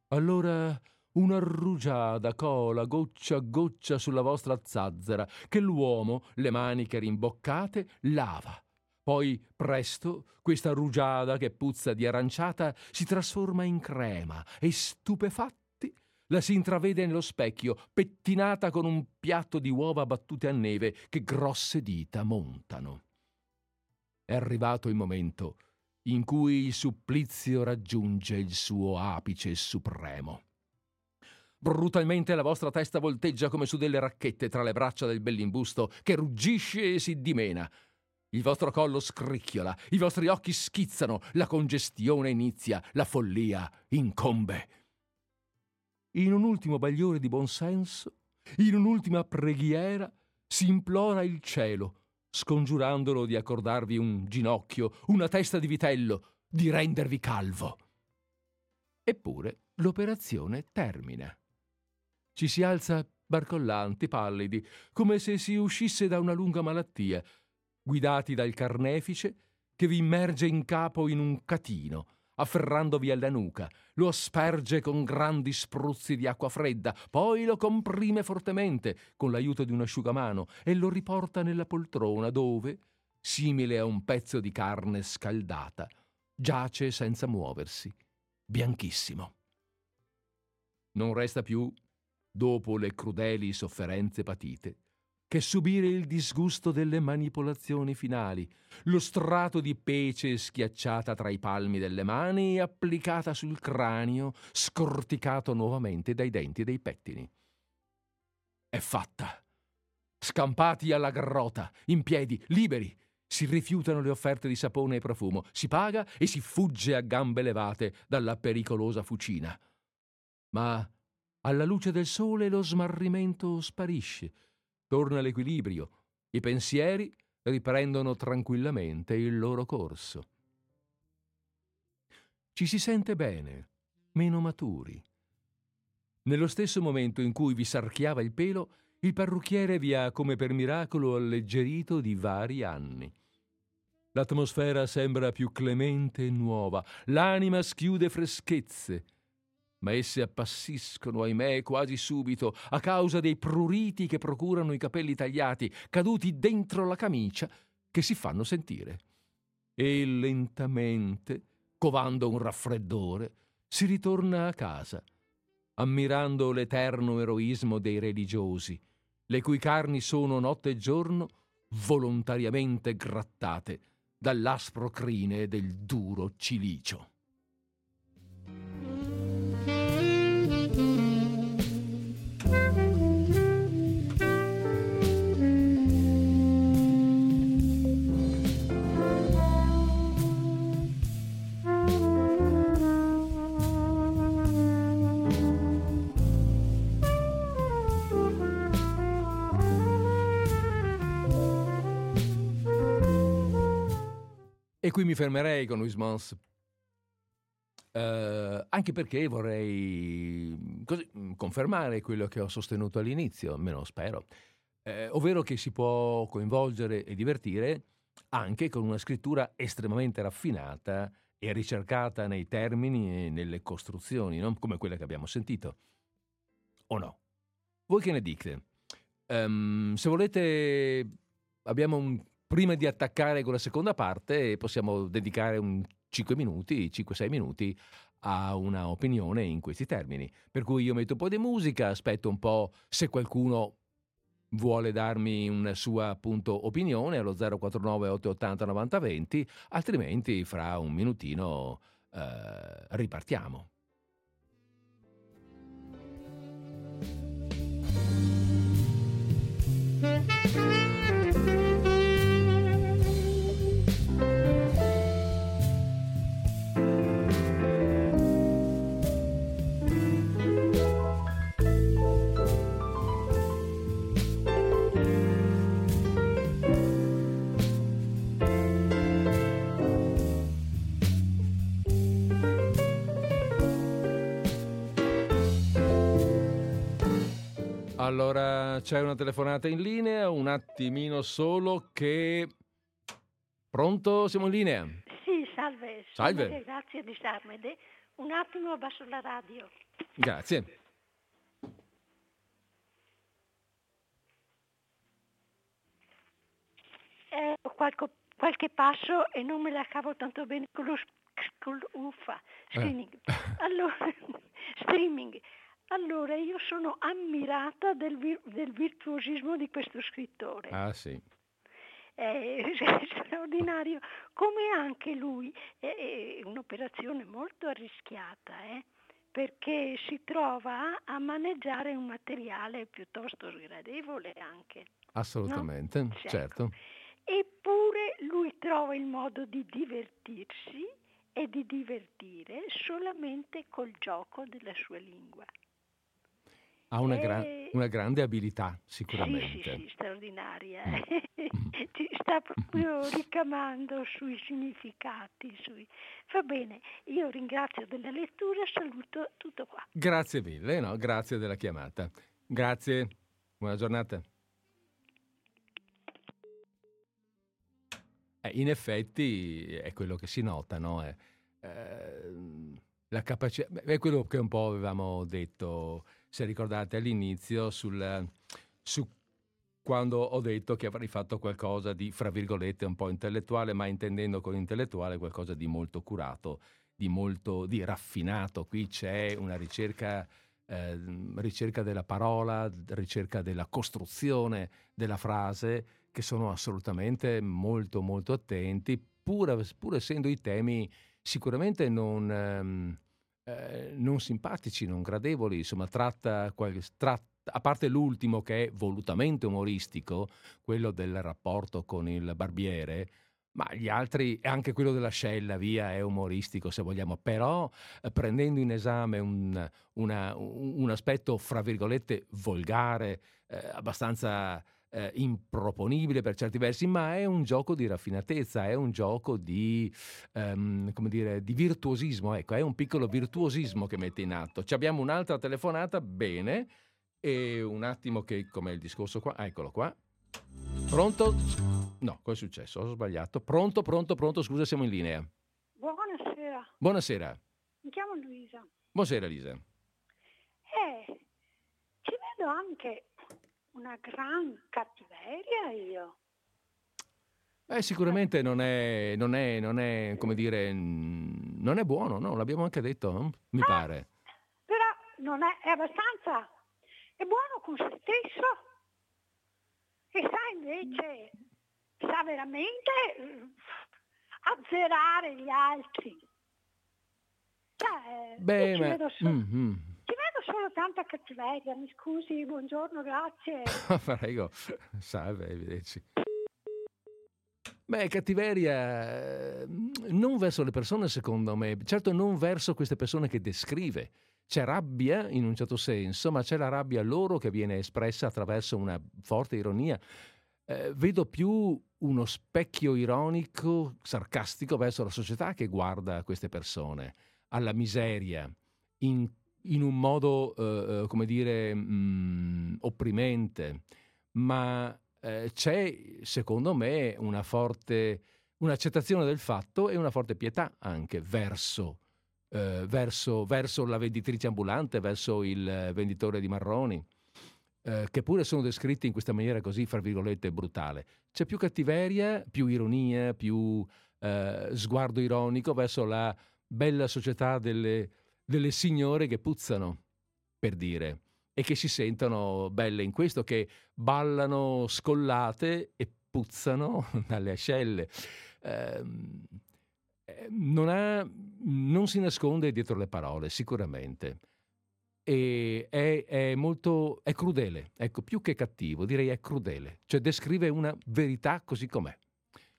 Allora una rugiada cola goccia a goccia sulla vostra zazzera, che l'uomo, le maniche rimboccate, lava. Poi presto questa rugiada che puzza di aranciata si trasforma in crema e stupefatti la si intravede nello specchio, pettinata con un piatto di uova battute a neve che grosse dita montano. È arrivato il momento in cui il supplizio raggiunge il suo apice supremo. Brutalmente la vostra testa volteggia come su delle racchette tra le braccia del bell'imbusto che ruggisce e si dimena. Il vostro collo scricchiola, i vostri occhi schizzano, la congestione inizia, la follia incombe. In un ultimo bagliore di buonsenso, in un'ultima preghiera, si implora il cielo, scongiurandolo di accordarvi un ginocchio, una testa di vitello, di rendervi calvo. Eppure l'operazione termina. Ci si alza barcollanti, pallidi, come se si uscisse da una lunga malattia, guidati dal carnefice che vi immerge in capo in un catino, afferrandovi alla nuca, lo asperge con grandi spruzzi di acqua fredda, poi lo comprime fortemente con l'aiuto di un asciugamano e lo riporta nella poltrona dove, simile a un pezzo di carne scaldata, giace senza muoversi, bianchissimo. Non resta più, dopo le crudeli sofferenze patite, che subire il disgusto delle manipolazioni finali, lo strato di pece schiacciata tra i palmi delle mani e applicata sul cranio, scorticato nuovamente dai denti dei pettini. È fatta. Scampati alla garrota, in piedi, liberi, si rifiutano le offerte di sapone e profumo, si paga e si fugge a gambe levate dalla pericolosa fucina. Ma alla luce del sole lo smarrimento sparisce torna l'equilibrio, i pensieri riprendono tranquillamente il loro corso. Ci si sente bene, meno maturi. Nello stesso momento in cui vi sarchiava il pelo, il parrucchiere vi ha come per miracolo alleggerito di vari anni. L'atmosfera sembra più clemente e nuova, l'anima schiude freschezze, ma esse appassiscono, ahimè, quasi subito, a causa dei pruriti che procurano i capelli tagliati, caduti dentro la camicia, che si fanno sentire. E lentamente, covando un raffreddore, si ritorna a casa, ammirando l'eterno eroismo dei religiosi, le cui carni sono notte e giorno volontariamente grattate dall'aspro crine del duro cilicio. E qui mi fermerei con Luis Mons, eh, anche perché vorrei mm, così, mm, confermare quello che ho sostenuto all'inizio, almeno spero, eh, ovvero che si può coinvolgere e divertire anche con una scrittura estremamente raffinata e ricercata nei termini e nelle costruzioni, non come quella che abbiamo sentito. O no? Voi che ne dite? Um, se volete, abbiamo un prima di attaccare con la seconda parte possiamo dedicare un 5 minuti, 5-6 minuti a una opinione in questi termini. Per cui io metto un po' di musica, aspetto un po' se qualcuno vuole darmi una sua appunto opinione allo 049 880 9020, altrimenti fra un minutino eh, ripartiamo. Allora c'è una telefonata in linea, un attimino solo che... Pronto? Siamo in linea? Sì, salve. Salve. Sono grazie di Sarmede. Un attimo abbasso la radio. Grazie. Eh, qualche qualche passo e non me la cavo tanto bene con lo con uffa, streaming. Eh. Allora, streaming. Allora, io sono ammirata del, vir- del virtuosismo di questo scrittore. Ah, sì è straordinario, come anche lui, è, un'operazione molto arrischiata, eh? perché si trova a maneggiare un materiale piuttosto sgradevole anche. Assolutamente, no? certo. Eppure lui trova il modo di divertirsi e di divertire solamente col gioco della sua lingua. Ha una, gra- una, grande abilità, sicuramente. Sì, sì, sì straordinaria. Mm. Ci sta proprio ricamando sui significati. Sui... Va bene, io ringrazio della lettura, saluto tutto qua. Grazie mille, no? grazie della chiamata. Grazie, buona giornata. Eh, in effetti è quello che si nota, no? È, eh, la capacità, è quello che un po' avevamo detto se ricordate all'inizio, sul, su quando ho detto che avrei fatto qualcosa di, fra virgolette, un po' intellettuale, ma intendendo con intellettuale qualcosa di molto curato, di molto di raffinato. Qui c'è una ricerca, eh, ricerca della parola, ricerca della costruzione della frase, che sono assolutamente molto, molto attenti, pur, pur essendo i temi sicuramente non... Ehm, eh, non simpatici, non gradevoli, insomma tratta, tratta, a parte l'ultimo che è volutamente umoristico, quello del rapporto con il barbiere, ma gli altri, anche quello dell'ascella, via, è umoristico se vogliamo, però eh, prendendo in esame un, una, un, aspetto, fra virgolette, volgare, eh, abbastanza eh, improponibile per certi versi, ma è un gioco di raffinatezza, è un gioco di, um, come dire, di virtuosismo, ecco, è un piccolo virtuosismo che mette in atto. Ci abbiamo un'altra telefonata, bene, e un attimo che, com'è il discorso qua? Ah, eccolo qua. Pronto? No, cosa è successo? Ho sbagliato. Pronto, pronto, pronto, scusa, siamo in linea. Buonasera. Buonasera. Mi chiamo Luisa. Buonasera Lisa. Eh, ci vedo anche una gran cattiveria io. Eh, sicuramente non è, non è, non è, come dire, non è buono, no? L'abbiamo anche detto, no? mi ah, pare. Però non è, è abbastanza, è buono con se stesso e sa invece, sa veramente eh, azzerare gli altri. Cioè, Beh, ma... Mm-hmm solo tanta cattiveria, mi scusi, buongiorno, grazie. Prego, salve, arrivederci. Beh, cattiveria non verso le persone, secondo me, certo non verso queste persone che descrive. C'è rabbia in un certo senso, ma c'è la rabbia loro che viene espressa attraverso una forte ironia. Eh, vedo più uno specchio ironico, sarcastico verso la società che guarda queste persone, alla miseria, in in un modo, eh, eh, come dire, mh, mm, opprimente, ma eh, c'è, secondo me, una forte, un'accettazione del fatto e una forte pietà anche verso, eh, verso, verso la venditrice ambulante, verso il venditore di marroni, eh, che pure sono descritti in questa maniera così, fra virgolette, brutale. C'è più cattiveria, più ironia, più eh, sguardo ironico verso la bella società delle delle signore che puzzano, per dire, e che si sentono belle in questo, che ballano scollate e puzzano dalle ascelle. Ehm, eh, non, ha, non, si nasconde dietro le parole, sicuramente. E è, è, molto è crudele, ecco, più che cattivo, direi è crudele, cioè descrive una verità così com'è,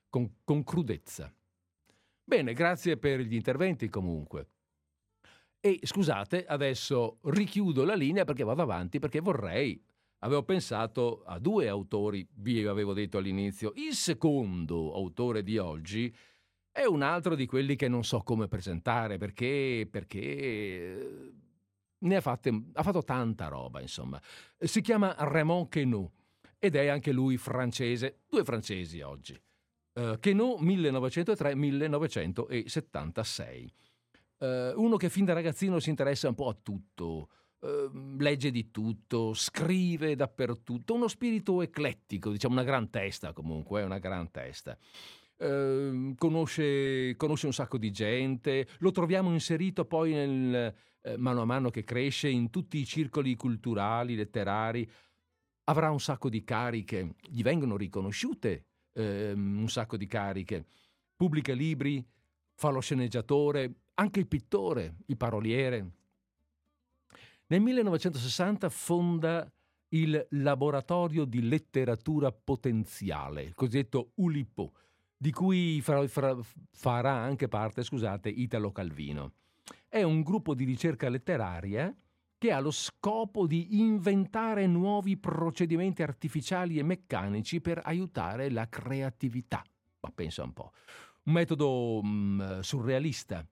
con, con crudezza. Bene, grazie per gli interventi comunque. E scusate, adesso richiudo la linea perché vado avanti, perché vorrei avevo pensato a due autori, vi avevo detto all'inizio. Il secondo autore di oggi è un altro di quelli che non so come presentare perché, perché eh, ne ha, fatte, ha fatto tanta roba, insomma. Si chiama Raymond Queneau ed è anche lui francese, due francesi oggi. Uh, Queneau 1903-1976 eh, uno che fin da ragazzino si interessa un po' a tutto, eh, legge di tutto, scrive dappertutto, uno spirito eclettico, diciamo una gran testa comunque, una gran testa. eh, conosce, conosce, un sacco di gente, lo troviamo inserito poi nel, eh, mano a mano che cresce in tutti i circoli culturali, letterari, avrà un sacco di cariche, gli vengono riconosciute ehm, un sacco di cariche, pubblica libri, fa lo sceneggiatore, anche il pittore, il paroliere. Nel 1960 fonda il Laboratorio di Letteratura Potenziale, il cosiddetto ULIPO, di cui farà, farà, farà anche parte, scusate, Italo Calvino. È un gruppo di ricerca letteraria che ha lo scopo di inventare nuovi procedimenti artificiali e meccanici per aiutare la creatività. Ma pensa un po'. Un metodo mh, mm, surrealista,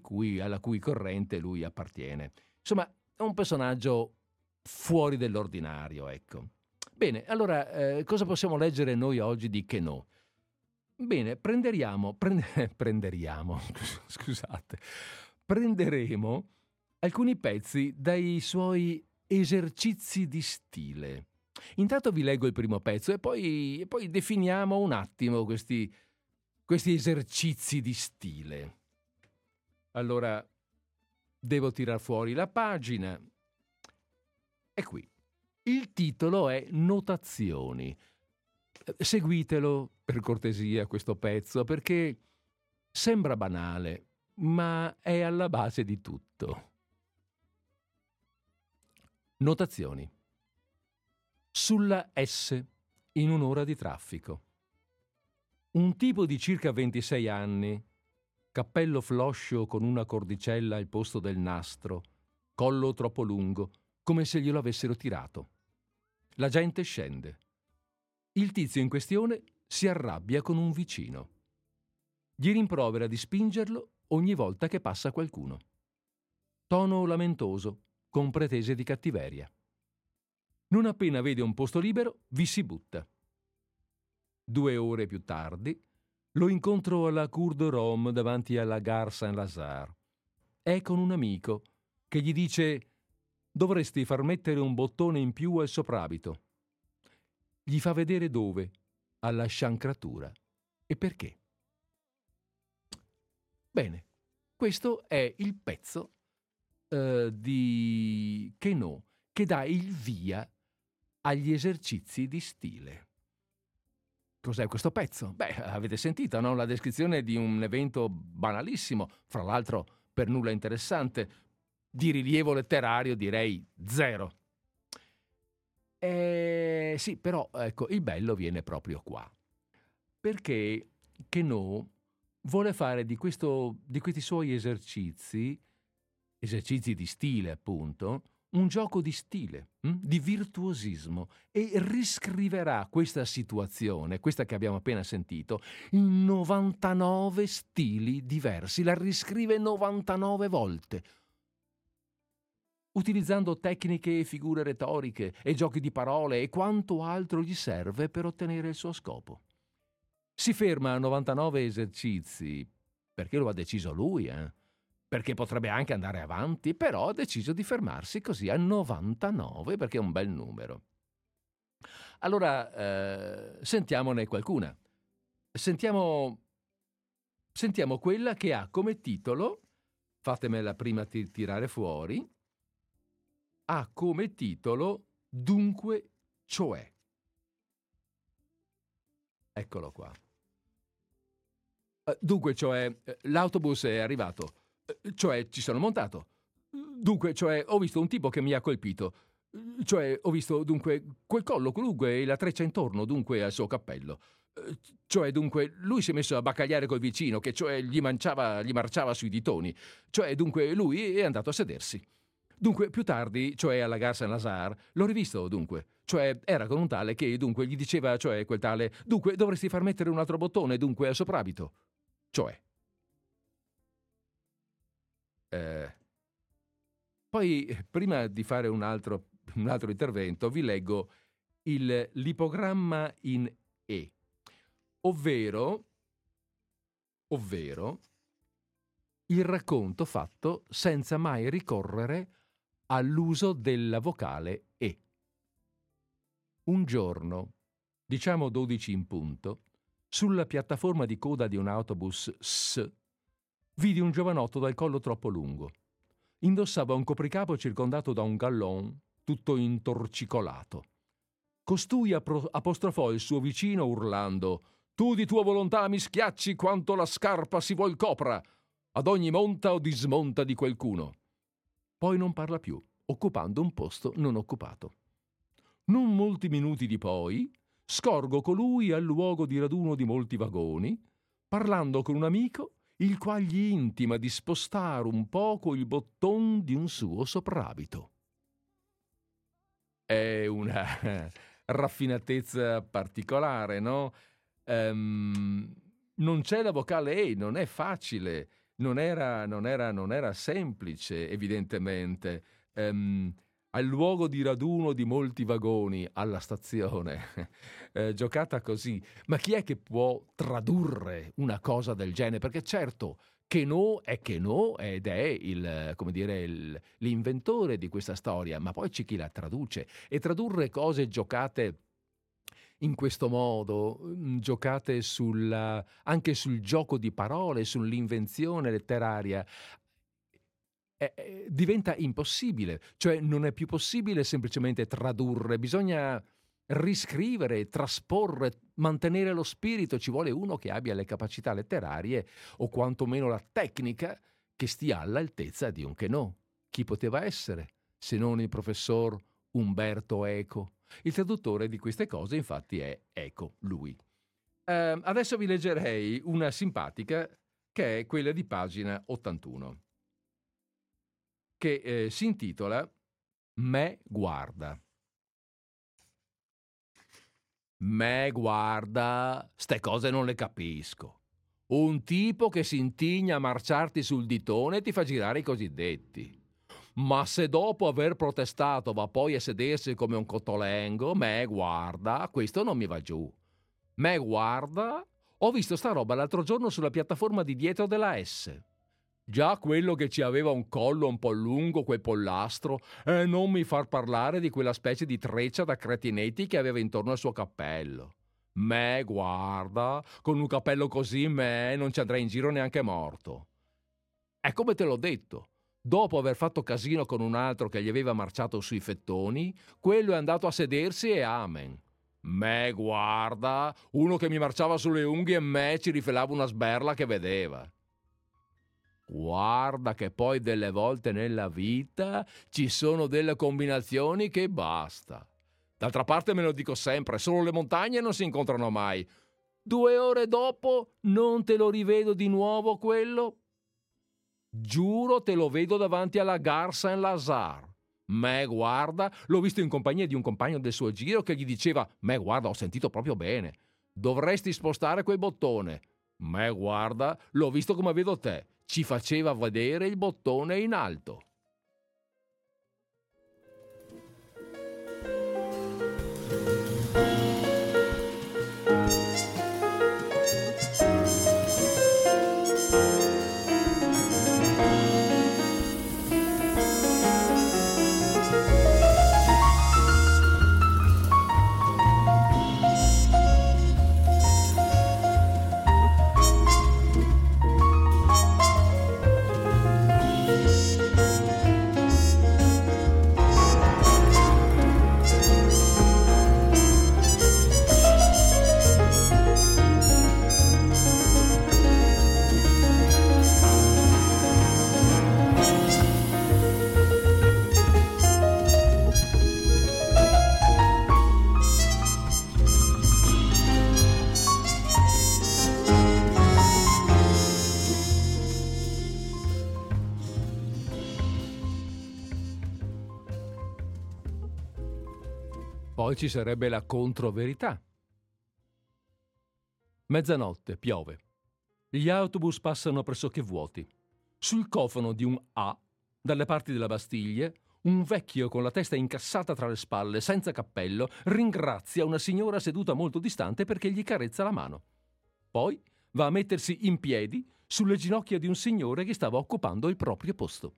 cui, alla cui corrente lui appartiene. Insomma, è un personaggio fuori dell'ordinario, ecco. Bene, allora eh, cosa possiamo leggere noi oggi di Queneau? Bene, prenderemo, prende, prenderemo, scusate, prenderemo alcuni pezzi dai suoi esercizi di stile. Intanto vi leggo il primo pezzo e poi, e poi definiamo un attimo questi, questi esercizi di stile. Allora, devo tirar fuori la pagina. E qui. Il titolo è Notazioni. Seguitelo per cortesia questo pezzo perché sembra banale, ma è alla base di tutto. Notazioni. Sulla S in un'ora di traffico. Un tipo di circa 26 anni, cappello floscio con una cordicella al posto del nastro, collo troppo lungo, come se glielo avessero tirato. La gente scende. Il tizio in questione si arrabbia con un vicino. Gli rimprovera di spingerlo ogni volta che passa qualcuno. Tono lamentoso, con pretese di cattiveria. Non appena vede un posto libero, vi si butta. Due ore più tardi, lo incontro alla Cour de Rome davanti alla Gare Saint-Lazare. È con un amico che gli dice dovresti far mettere un bottone in più al soprabito. Gli fa vedere dove, alla sciancratura. E perché? Bene, questo è il pezzo eh, di Queneau che dà il via agli esercizi di stile. Cos'è questo pezzo? Beh, avete sentito, no? La descrizione di un evento banalissimo, fra l'altro per nulla interessante, di rilievo letterario direi zero. Eh, sì, però ecco, il bello viene proprio qua, perché Queneau vuole fare di, questo, di questi suoi esercizi esercizi di stile appunto, un gioco di stile, hm? di virtuosismo e riscriverà questa situazione, questa che abbiamo appena sentito, in 99 stili diversi, la riscrive 99 volte, utilizzando tecniche e figure retoriche e giochi di parole e quanto altro gli serve per ottenere il suo scopo. Si ferma a 99 esercizi, perché lo ha deciso lui, eh? Perché potrebbe anche andare avanti, però ha deciso di fermarsi così a 99 perché è un bel numero. Allora, eh, sentiamone qualcuna. Sentiamo, sentiamo quella che ha come titolo, fatemela prima t- tirare fuori, ha come titolo Dunque, cioè. Eccolo qua. Eh, dunque, cioè, eh, l'autobus è arrivato. Eh, cioè, ci sono montato. Dunque, cioè, ho visto un tipo che mi ha colpito. Cioè, ho visto, dunque, quel collo lungo e la treccia intorno, dunque, al suo cappello. Eh, cioè, dunque, lui si è messo a baccagliare col vicino, che cioè gli, manciava, gli marciava sui ditoni. Cioè, dunque, lui è andato a sedersi. Dunque, più tardi, cioè alla Gare Saint-Lazare, l'ho rivisto, dunque. Cioè, era con un tale che, dunque, gli diceva, cioè, quel tale, dunque, dovresti far mettere un altro bottone, dunque, al soprabito. Cioè, eh, poi, prima di fare un altro, un altro intervento, vi leggo il lipogramma in E, ovvero, ovvero il racconto fatto senza mai ricorrere all'uso della vocale E. Un giorno, diciamo 12 in punto, Sulla piattaforma di coda di un autobus S vidi un giovanotto dal collo troppo lungo. Indossava un copricapo circondato da un gallon tutto intorcicolato. Costui apro- apostrofò il suo vicino urlando Tu di tua volontà mi schiacci quanto la scarpa si vuol copra, ad ogni monta o dismonta di qualcuno. Poi non parla più, occupando un posto non occupato. Non molti minuti di poi, scorgo colui al luogo di raduno di molti vagoni, parlando con un amico, il qual gli intima di spostare un poco il botton di un suo soprabito. È una raffinatezza particolare, no? Um, non c'è la vocale E, non è facile, non era, non era, non era semplice, evidentemente. Um, al luogo di raduno di molti vagoni alla stazione, eh, giocata così. Ma chi è che può tradurre una cosa del genere? Perché certo, che no è che no ed è il, dire, il, l'inventore di questa storia, ma poi c'è chi la traduce. E tradurre cose giocate in questo modo, mm, giocate sulla, anche sul gioco di parole, sull'invenzione letteraria, eh, diventa impossibile, cioè non è più possibile semplicemente tradurre, bisogna riscrivere, trasporre, mantenere lo spirito, ci vuole uno che abbia le capacità letterarie o quantomeno la tecnica che stia all'altezza di un che no. Chi poteva essere se non il professor Umberto Eco? Il traduttore di queste cose infatti è Eco, lui. Uh, adesso vi leggerei una simpatica che è quella di pagina 81 che eh, si intitola Me guarda. Me guarda, ste cose non le capisco. Un tipo che si intigna a marciarti sul ditone e ti fa girare i cosiddetti. Ma se dopo aver protestato va poi a sedersi come un cotolengo, me guarda, questo non mi va giù. Me guarda, ho visto sta roba l'altro giorno sulla piattaforma di dietro della S. Già quello che ci aveva un collo un po' lungo, quel pollastro, e non mi far parlare di quella specie di treccia da cretinetti che aveva intorno al suo cappello. Me, guarda, con un cappello così, me, non ci andrei in giro neanche morto. È come te l'ho detto. Dopo aver fatto casino con un altro che gli aveva marciato sui fettoni, quello è andato a sedersi e amen. Me, guarda, uno che mi marciava sulle unghie e me ci rifilava una sberla che vedeva. Guarda che poi delle volte nella vita ci sono delle combinazioni che basta. D'altra parte me lo dico sempre, solo le montagne non si incontrano mai. Due ore dopo non te lo rivedo di nuovo quello? Giuro te lo vedo davanti alla Gare Saint-Lazare. Me guarda, l'ho visto in compagnia di un compagno del suo giro che gli diceva: Me guarda, ho sentito proprio bene. Dovresti spostare quel bottone. Me guarda, l'ho visto come vedo te ci faceva vedere il bottone in alto. Poi ci sarebbe la controverità. Mezzanotte, piove. Gli autobus passano pressoché vuoti. Sul cofano di un A, dalle parti della Bastiglia, un vecchio con la testa incassata tra le spalle, senza cappello, ringrazia una signora seduta molto distante perché gli carezza la mano. Poi va a mettersi in piedi sulle ginocchia di un signore che stava occupando il proprio posto.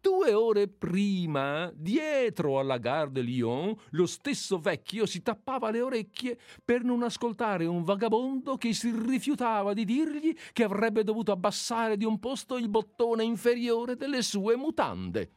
Due ore prima, dietro alla Gare de Lyon, lo stesso vecchio si tappava le orecchie per non ascoltare un vagabondo che si rifiutava di dirgli che avrebbe dovuto abbassare di un posto il bottone inferiore delle sue mutande.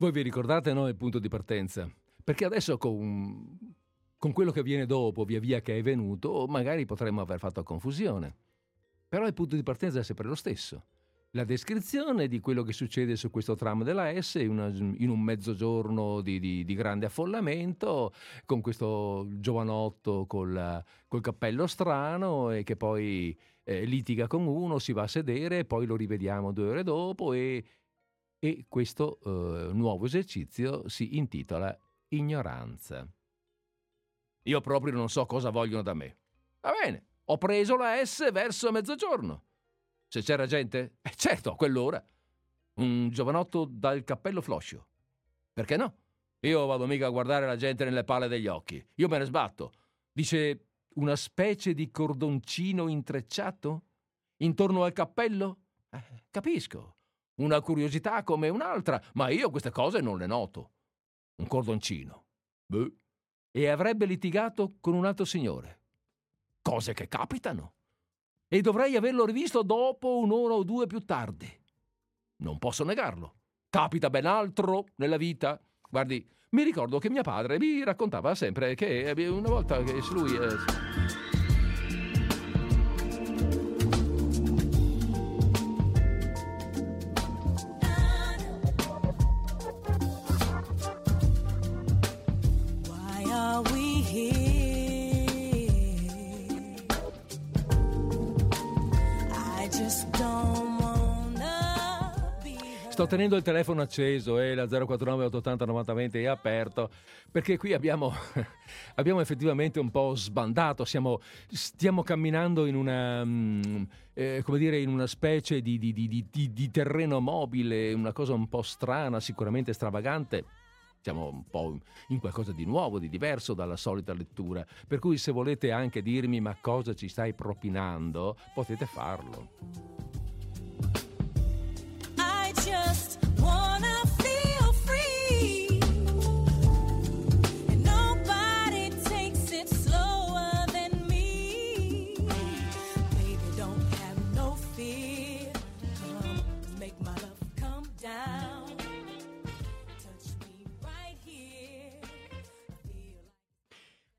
Voi vi ricordate no, il punto di partenza? Perché adesso con, con quello che viene dopo, via via che è venuto, magari potremmo aver fatto confusione. Però il punto di partenza è sempre lo stesso. La descrizione di quello che succede su questo tram della S in, in un mezzogiorno di, di, di, grande affollamento, con questo giovanotto col, col cappello strano e che poi eh, litiga con uno, si va a sedere, poi lo rivediamo due ore dopo e e questo eh, nuovo esercizio si intitola Ignoranza. Io proprio non so cosa vogliono da me. Va bene, ho preso la S verso mezzogiorno. Se c'era gente? Eh certo, a quell'ora. Un giovanotto dal cappello floscio. Perché no? Io vado mica a guardare la gente nelle palle degli occhi. Io me ne sbatto. Dice una specie di cordoncino intrecciato? Intorno al cappello? Eh, capisco. Una curiosità come un'altra, ma io queste cose non le noto. Un cordoncino. Beh. E avrebbe litigato con un altro signore. Cose che capitano. E dovrei averlo rivisto dopo un'ora o due più tardi. Non posso negarlo. Capita ben altro nella vita. Guardi, mi ricordo che mio padre mi raccontava sempre che una volta che lui... Eh, Sto tenendo il telefono acceso e eh, la 049 880 9020 è aperto perché qui abbiamo, abbiamo effettivamente un po' sbandato, siamo, stiamo camminando in una, mm, eh, come dire, in una specie di, di, di, di terreno mobile, una cosa un po' strana, sicuramente stravagante siamo un po' in qualcosa di nuovo, di diverso dalla solita lettura. Per cui se volete anche dirmi ma cosa ci stai propinando, potete farlo.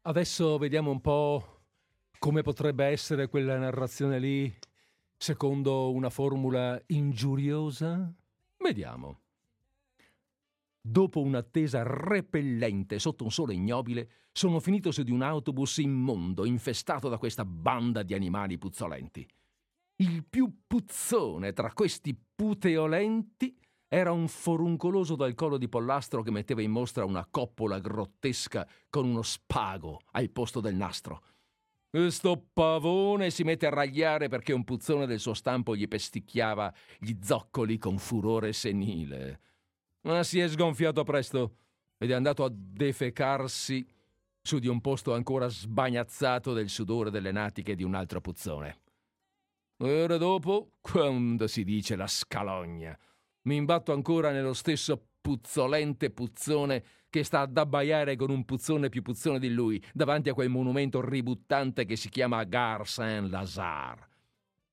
Adesso vediamo un po' come potrebbe essere quella narrazione lì secondo una formula ingiuriosa. Vediamo. Dopo un'attesa repellente sotto un sole ignobile, sono finito su di un autobus immondo infestato da questa banda di animali puzzolenti. Il più puzzone tra questi puteolenti era un foruncoloso dal collo di pollastro che metteva in mostra una coppola grottesca con uno spago al posto del nastro. Questo pavone si mette a ragliare perché un puzzone del suo stampo gli pesticchiava gli zoccoli con furore senile. Ma si è sgonfiato presto ed è andato a defecarsi su di un posto ancora sbagnazzato del sudore delle natiche di un altro puzzone. Ora dopo, quando si dice la scalogna, mi imbatto ancora nello stesso puzzolente puzzone che sta ad abbaiare con un puzzone più puzzone di lui davanti a quel monumento ributtante che si chiama Gare Saint-Lazare.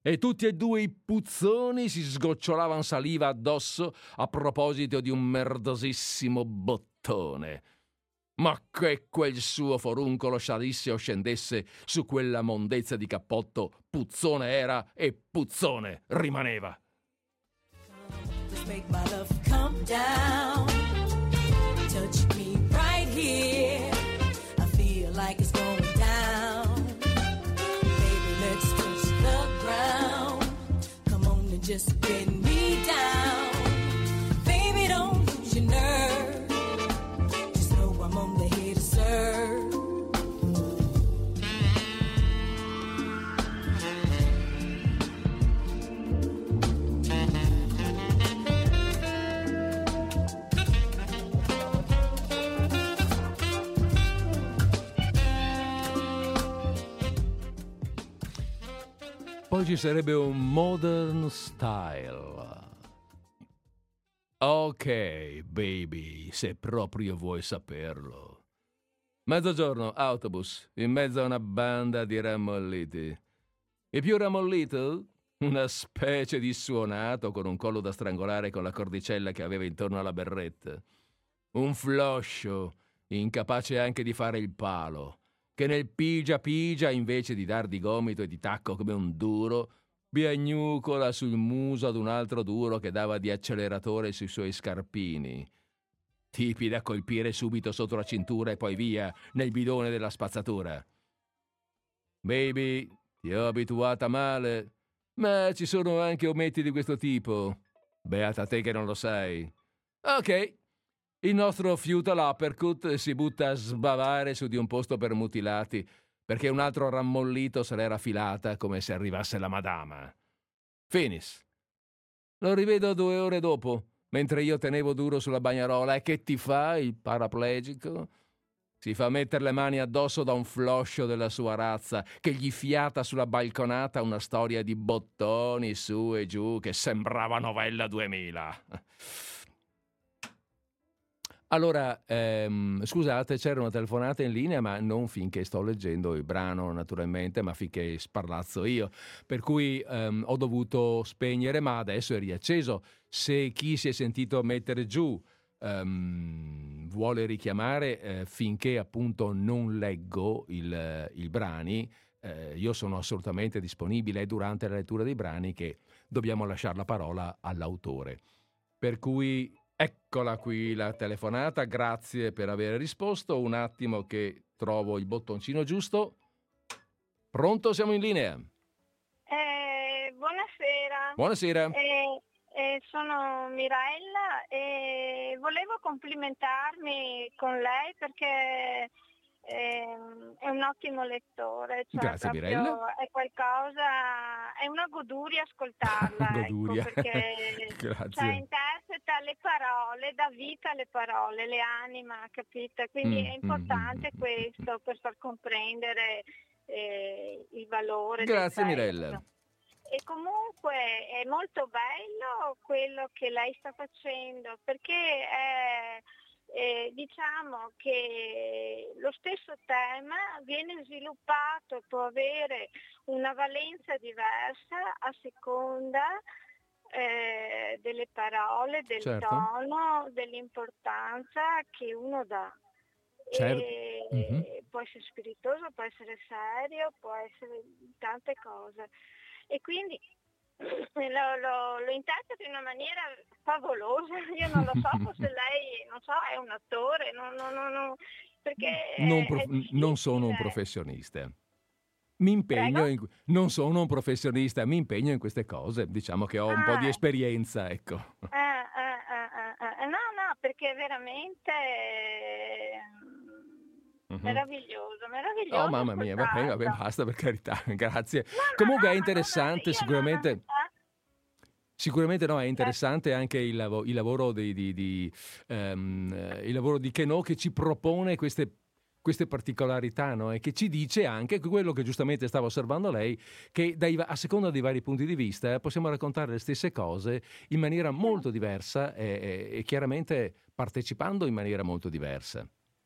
E tutti e due i puzzoni si sgocciolavano saliva addosso a proposito di un merdosissimo bottone. Ma che quel suo foruncolo salisse o scendesse su quella mondezza di cappotto, puzzone era e puzzone rimaneva make my love come down. Touch me right here. I feel like it's going down. Baby, let's touch the ground. Come on and just get Ci sarebbe un modern style. Ok, baby, se proprio vuoi saperlo. Mezzogiorno, autobus, in mezzo a una banda di rammolliti. Il più rammollito? Una specie di suonato con un collo da strangolare con la cordicella che aveva intorno alla berretta. Un floscio, incapace anche di fare il palo che nel pigia pigia, invece di dar di gomito e di tacco come un duro, piagnucola sul muso ad un altro duro che dava di acceleratore sui suoi scarpini. Tipi da colpire subito sotto la cintura e poi via nel bidone della spazzatura. Baby, ti ho abituata male, ma ci sono anche ometti di questo tipo. Beata te che non lo sai. Ok, il nostro feudal uppercut si butta a sbavare su di un posto per mutilati, perché un altro rammollito se l'era filata come se arrivasse la madama. Finis. Lo rivedo due ore dopo, mentre io tenevo duro sulla bagnarola. E che ti fa il paraplegico? Si fa mettere le mani addosso da un floscio della sua razza, che gli fiata sulla balconata una storia di bottoni su e giù che sembrava novella 2000. Allora, ehm, scusate, c'era una telefonata in linea, ma non finché sto leggendo il brano, naturalmente, ma finché sparlazzo io. Per cui ehm, ho dovuto spegnere, ma adesso è riacceso. Se chi si è sentito mettere giù ehm, vuole richiamare, eh, finché appunto non leggo il, il brani, eh, io sono assolutamente disponibile. È durante la lettura dei brani che dobbiamo lasciare la parola all'autore. Per cui Eccola qui la telefonata, grazie per aver risposto. Un attimo che trovo il bottoncino giusto. Pronto, siamo in linea. Eh, buonasera. Buonasera. Eh, eh, sono Mirella e volevo complimentarmi con lei perché Ehm, è un ottimo lettore. Cioè Grazie Mirella. È qualcosa, è una goduria ascoltarla. goduria. Ecco, perché Grazie. Cioè, interpreta le parole, dà vita alle parole, le anima, capite? Quindi Mm, è importante mm, mm, questo per far comprendere eh, il valore. Grazie. Mirella. E comunque è molto bello quello che lei sta facendo perché è, eh, diciamo che lo stesso tema viene sviluppato, può avere una valenza diversa a seconda eh, delle parole, del Certo. tono, dell'importanza che uno dà. Certo. E- Mhm. Può essere spiritoso, può essere serio, può essere tante cose. E quindi lo, lo, lo interpreta in una maniera favolosa. Io non lo so, forse lei, non so, è un attore, non, non, non, perché Non, è- pro- è non sono un professionista. Mi impegno, in, non sono un professionista, mi impegno in queste cose. Diciamo che ho un po' di Ah. esperienza, ecco. Eh, eh, eh, eh, eh, No, no, perché veramente eh, Mhm. meraviglioso, meraviglioso. Oh mamma mia, vabbè, ascoltarlo. basta per carità, grazie. No, no, Comunque no, è no, no, interessante, non- sicuramente. eh? Sicuramente no, è interessante anche il, lavo- il lavoro di, di- di, eh, il lavoro di Kenò che ci propone queste, queste particolarità no? e che ci dice anche quello che giustamente stava osservando lei, che dai a seconda dei vari punti di vista eh, possiamo raccontare le stesse cose in maniera molto diversa e, e- e chiaramente partecipando in maniera molto diversa.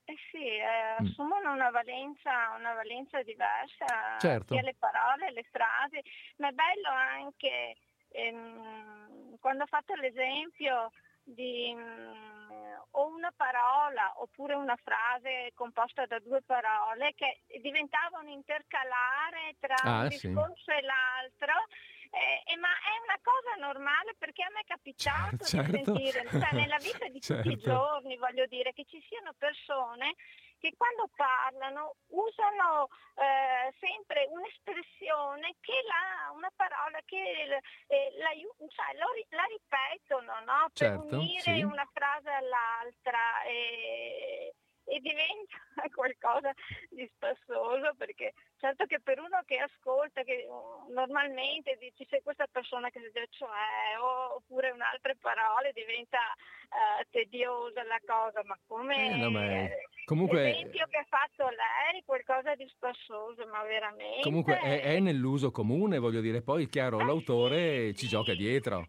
Eh sì, eh, Mm. assumono una valenza, una valenza diversa, Certo. sia le parole, le frasi, ma è bello anche ehm, quando ho fatto l'esempio di mm, o una parola oppure una frase composta da due parole che diventavano intercalare tra Ah, un sì. discorso e l'altro. eh, eh, ma è una cosa normale perché a me è capitato Cer- certo. di sentire, cioè nella vita di tutti i Certo. giorni, voglio dire, che ci siano persone che quando parlano usano eh, sempre un'espressione che la, una parola che eh, la, cioè, lo, la ripetono no? per Certo, unire sì. una frase all'altra. E, e diventa qualcosa di spassoso perché certo che per uno che ascolta che uh, normalmente dici se questa persona che si dice cioè oppure in altre parole diventa eh, tediosa la cosa ma come Eh, no, ma è- comunque- l'esempio che ha fatto lei qualcosa di spassoso ma veramente Comunque è, è nell'uso comune, voglio dire, poi chiaro, Eh, l'autore sì, ci gioca dietro.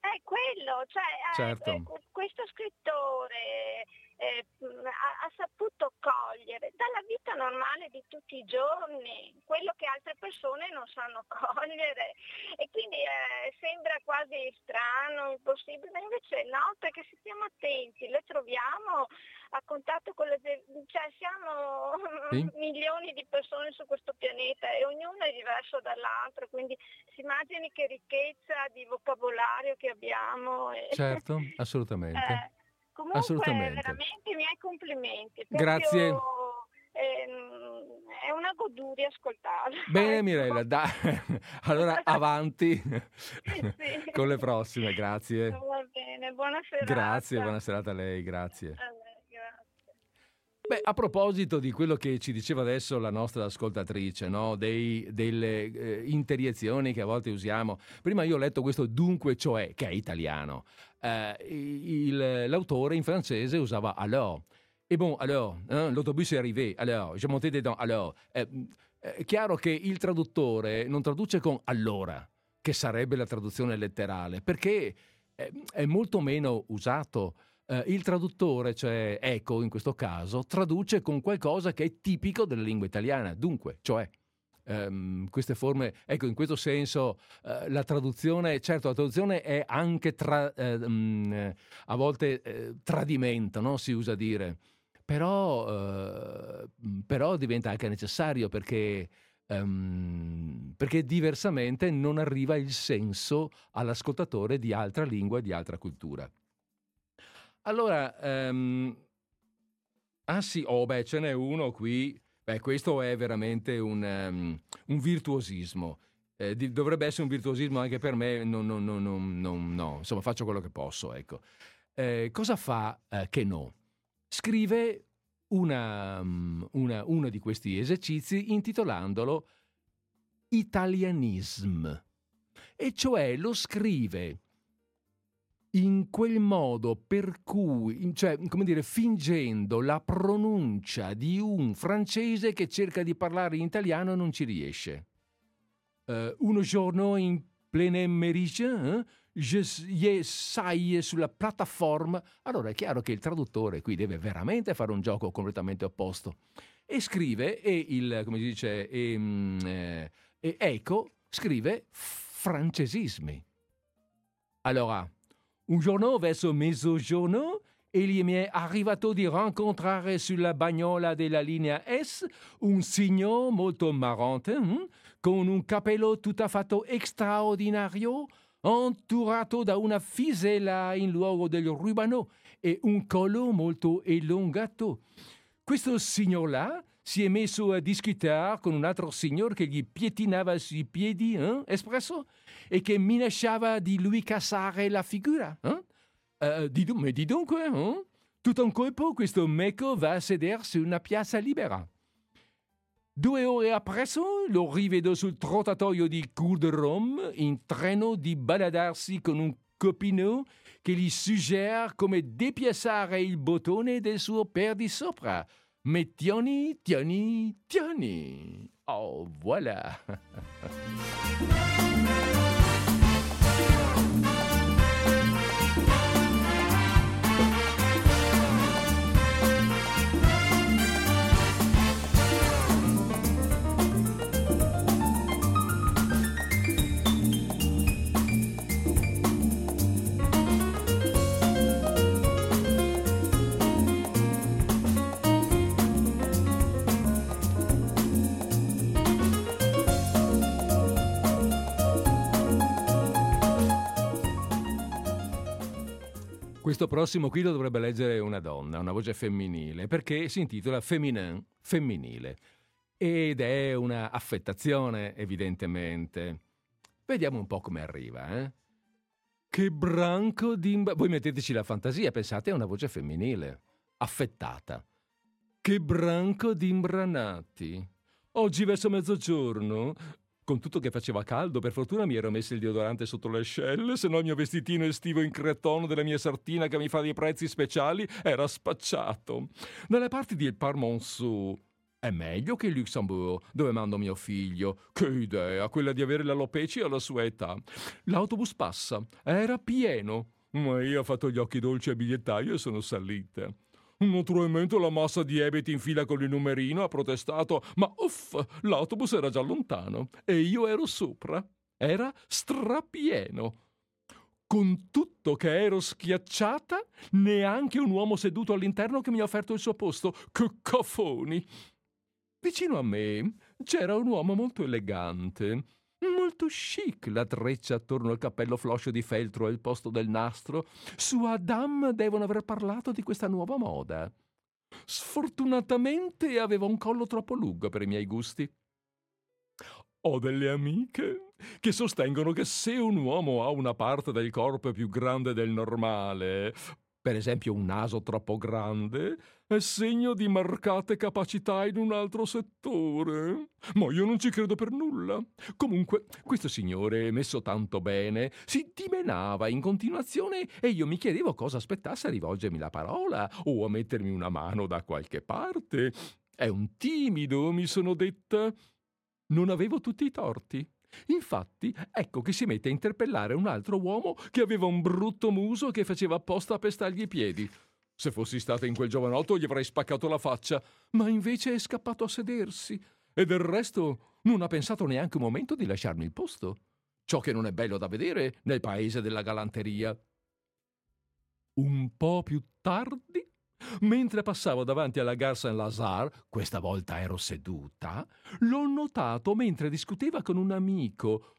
È quello, cioè eh, Certo. eh, questo scrittore eh, ha, ha saputo cogliere dalla vita normale di tutti i giorni quello che altre persone non sanno cogliere e quindi eh, sembra quasi strano, impossibile, ma invece no, perché se stiamo attenti, le troviamo a contatto con le... cioè siamo Sì. milioni di persone su questo pianeta e ognuno è diverso dall'altro, quindi si immagini che ricchezza di vocabolario che abbiamo. e- Certo, assolutamente. Eh, comunque Assolutamente. veramente i miei complimenti. Grazie. Ehm, è una goduria ascoltarla. Bene ecco. Mirella, dai, allora avanti sì. con le prossime, grazie. Va bene, buona serata. Grazie, buona serata a lei, grazie. A lei, grazie. Beh, a proposito di quello che ci diceva adesso la nostra ascoltatrice, no? Dei- delle eh, interiezioni che a volte usiamo. Prima io ho letto questo dunque, cioè, che è italiano. Eh, il- l'autore in francese usava alors. E bon, alors, hein, l'autobus è arrivé, alors, j'ai monté dedans, alors. Eh, è chiaro che il traduttore non traduce con allora, che sarebbe la traduzione letterale, perché è, è molto meno usato. Eh, il traduttore, cioè Eco in questo caso, traduce con qualcosa che è tipico della lingua italiana, dunque, cioè ehm, queste forme, ecco, in questo senso eh, la traduzione, certo, la traduzione è anche tra- eh, eh, a volte eh, tradimento, no? si usa dire, però, eh, però diventa anche necessario perché, ehm, perché diversamente non arriva il senso all'ascoltatore di altra lingua e di altra cultura. Allora, ehm, ah sì, oh beh, ce n'è uno qui, beh, questo è veramente un, ehm, un virtuosismo. Eh, di- dovrebbe essere un virtuosismo anche per me, no, no, no, no, no, no, insomma faccio quello che posso, ecco. Eh, cosa fa eh, che no? Scrive una, mm, una- uno di questi esercizi intitolandolo Italianism, e cioè lo scrive in quel modo per cui, cioè, come dire, fingendo la pronuncia di un francese che cerca di parlare in italiano e non ci riesce. Eh, un giorno in pleine merice, eh, je sai sulla piattaforma. Allora è chiaro che il traduttore qui deve veramente fare un gioco completamente opposto. E scrive, e il, come si dice, e, mm, eh, e Eco scrive francesismi. Allora, un giorno verso mezzogiorno egli mi è arrivato di rincontrare sulla bagnola della linea S un signor molto marrante, hm, con un capello tutto fatto straordinario, enturato da una fisella in luogo del rubano e un collo molto elongato. Questo signor là si è messo a discutere con un altro signor che gli pietinava sui piedi, eh, espresso, e che minacciava di lui cassare la figura. eh? Eh, di, ma di dunque, eh? tutto un colpo questo meco va a sedere su una piazza libera. Due ore appresso lo rivedo sul trottatoio di Rome in treno di baladarsi con un copino che gli suggera come depiazzare il bottone del suo perdisopra. Mais Tiani, Tiani, Tiani. Oh, voilà. Questo prossimo qui lo dovrebbe leggere una donna, una voce femminile, perché si intitola Feminin, femminile. Ed è una affettazione, evidentemente. Vediamo un po' come arriva, eh? Che branco di... Imba- Voi metteteci la fantasia, pensate a una voce femminile, affettata. Che branco di imbranati. Oggi verso mezzogiorno con tutto che faceva caldo, per fortuna mi ero messo il deodorante sotto le ascelle, se no il mio vestitino estivo in creton della mia sartina che mi fa dei prezzi speciali era spacciato. Dalle parti di Parmonceau è meglio che il Luxembourg, dove mando mio figlio. Che idea, quella di avere l'alopeci alla sua età. L'autobus passa, era pieno, ma io ho fatto gli occhi dolci al bigliettaio e sono salita. Naturalmente la massa di ebeti in fila con il numerino ha protestato, ma uff, l'autobus era già lontano e io ero sopra. Era strapieno. Con tutto che ero schiacciata, neanche un uomo seduto all'interno che mi ha offerto il suo posto. Che cafoni! Vicino a me c'era un uomo molto elegante, molto chic la treccia attorno al cappello floscio di feltro al posto del nastro. Su Adam devono aver parlato di questa nuova moda. Sfortunatamente aveva un collo troppo lungo per i miei gusti. Ho delle amiche che sostengono che se un uomo ha una parte del corpo più grande del normale, per esempio un naso troppo grande, è segno di marcate capacità in un altro settore. Ma io non ci credo per nulla. Comunque, questo signore, messo tanto bene, si dimenava in continuazione e io mi chiedevo cosa aspettasse a rivolgermi la parola o a mettermi una mano da qualche parte. È un timido, mi sono detta. Non avevo tutti i torti. Infatti, ecco che si mette a interpellare un altro uomo che aveva un brutto muso che faceva apposta a pestargli i piedi. Se fossi stata in quel giovanotto gli avrei spaccato la faccia, ma invece è scappato a sedersi e del resto non ha pensato neanche un momento di lasciarmi il posto. Ciò che non è bello da vedere nel paese della galanteria. Un po' più tardi, mentre passavo davanti alla Gare Saint-Lazare, questa volta ero seduta, l'ho notato mentre discuteva con un amico.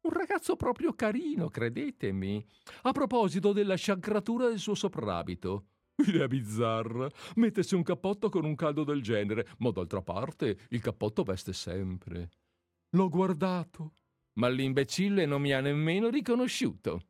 Un ragazzo proprio carino, credetemi, a proposito della sciagratura del suo soprabito. Idea bizzarra. Mettersi un cappotto con un caldo del genere, ma d'altra parte il cappotto veste sempre. L'ho guardato, ma l'imbecille non mi ha nemmeno riconosciuto.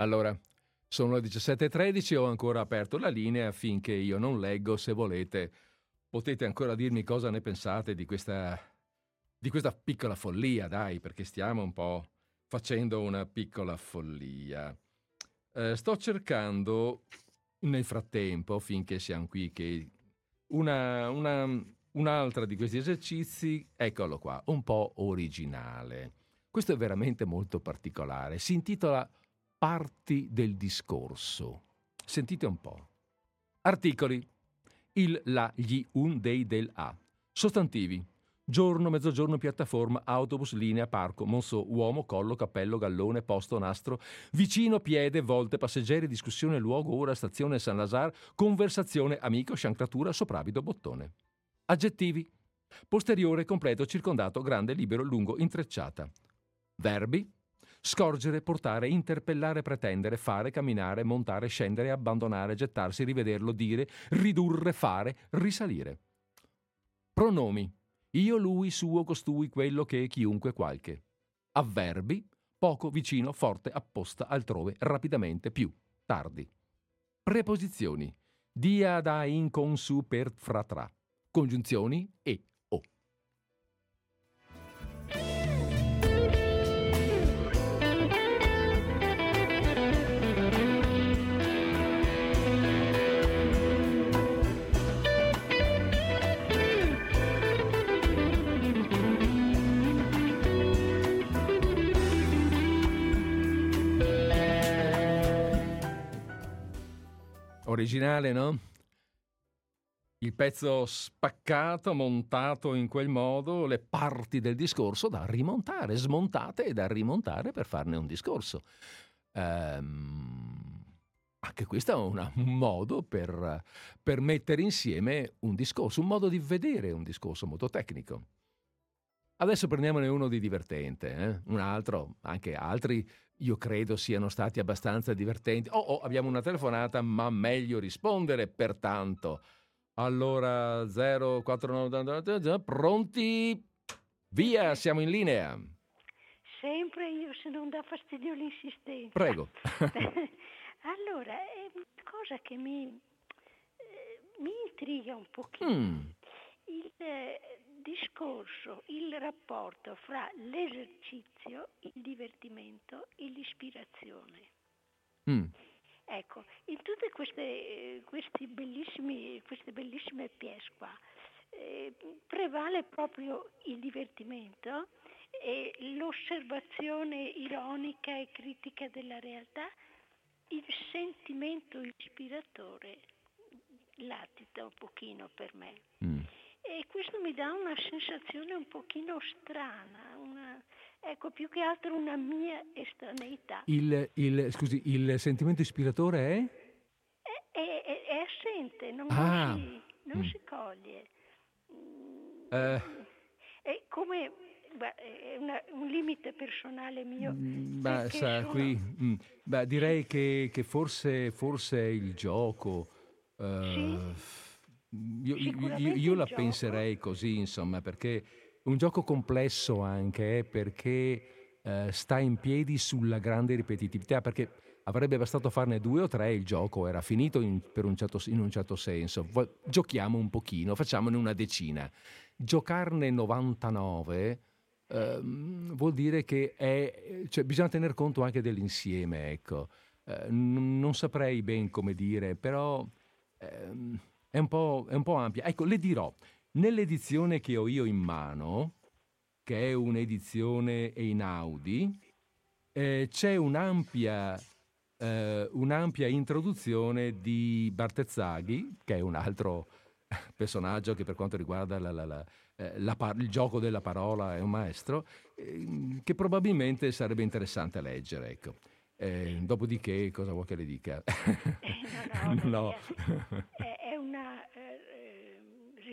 Allora, sono le 17.13, ho ancora aperto la linea affinché io non leggo, se volete. Potete ancora dirmi cosa ne pensate di questa, di questa piccola follia, dai, perché stiamo un po' facendo una piccola follia. Eh, sto cercando nel frattempo, finché siamo qui, che una, una, un'altra di questi esercizi, eccolo qua, un po' originale. Questo è veramente molto particolare. Si intitola parti del discorso. Sentite un po'. Articoli. Il, la, gli, un, dei, del, a. Sostantivi. Giorno, mezzogiorno, piattaforma, autobus, linea, parco, monso, uomo, collo, cappello, gallone, posto, nastro, vicino, piede, volte, passeggeri, discussione, luogo, ora, stazione, San Lazar, conversazione, amico, sciancratura, soprabito, bottone. Aggettivi. Posteriore, completo, circondato, grande, libero, lungo, intrecciata. Verbi Scorgere, portare, interpellare, pretendere, fare, camminare, montare, scendere, abbandonare, gettarsi, rivederlo, dire, ridurre, fare, risalire. Pronomi. Io, lui, suo, costui, quello, che, chiunque, qualche. Avverbi. Poco, vicino, forte, apposta, altrove, rapidamente, più, tardi. Preposizioni. Dia, da, in, con, su, per, fra, tra. Congiunzioni e Originale, no? il pezzo spaccato, montato in quel modo, le parti del discorso da rimontare, smontate e da rimontare per farne un discorso. Ehm, anche questo è una, un modo per, per mettere insieme un discorso, un modo di vedere un discorso molto tecnico. Adesso prendiamone uno di divertente, eh? un altro, anche altri io credo siano stati abbastanza divertenti. Oh, oh, abbiamo una telefonata, ma meglio rispondere, pertanto. Allora, 049, pronti? Via, siamo in linea. Sempre io, se non dà fastidio l'insistenza. Prego. allora, è una cosa che mi, eh, mi intriga un pochino. Mm, Il eh, discorso, il rapporto fra l'esercizio, il divertimento e l'ispirazione. mm, Ecco, in tutte queste, eh, questi bellissimi, queste bellissime pièce qua, eh, prevale proprio il divertimento e l'osservazione ironica e critica della realtà, il sentimento ispiratore latita un pochino per me. mm. E questo mi dà una sensazione un pochino strana, una- ecco più che altro una mia estraneità. Il, il- scusi, il sentimento ispiratore è? È, è- è- è assente, non, Ah. si, non Mm. si coglie. Eh. È come è una- un limite personale mio. Mm, Beh, sa, sono- qui, mm, beh, direi che, che forse, forse il gioco. eh, io, io- io- io la gioco. penserei così, insomma, perché un gioco complesso anche, eh, perché eh, sta in piedi sulla grande ripetitività, perché avrebbe bastato farne due o tre, il gioco era finito in, per un certo, in un certo senso. Giochiamo un pochino, facciamone una decina. Giocarne 99 ehm, vuol dire che è, cioè, bisogna tener conto anche dell'insieme, ecco. Eh, non saprei ben come dire, però ehm, è, un po', è un po' ampia. Ecco, le dirò, nell'edizione che ho io in mano, che è un'edizione Einaudi, eh, c'è un'ampia, eh, un'ampia introduzione di Bartezzaghi, che è un altro personaggio che per quanto riguarda la- la- la- eh, par- il gioco della parola è un maestro, ehm, che probabilmente sarebbe interessante leggere. Ecco. Eh, dopodiché, cosa vuoi che le dica? Eh, no, no, No.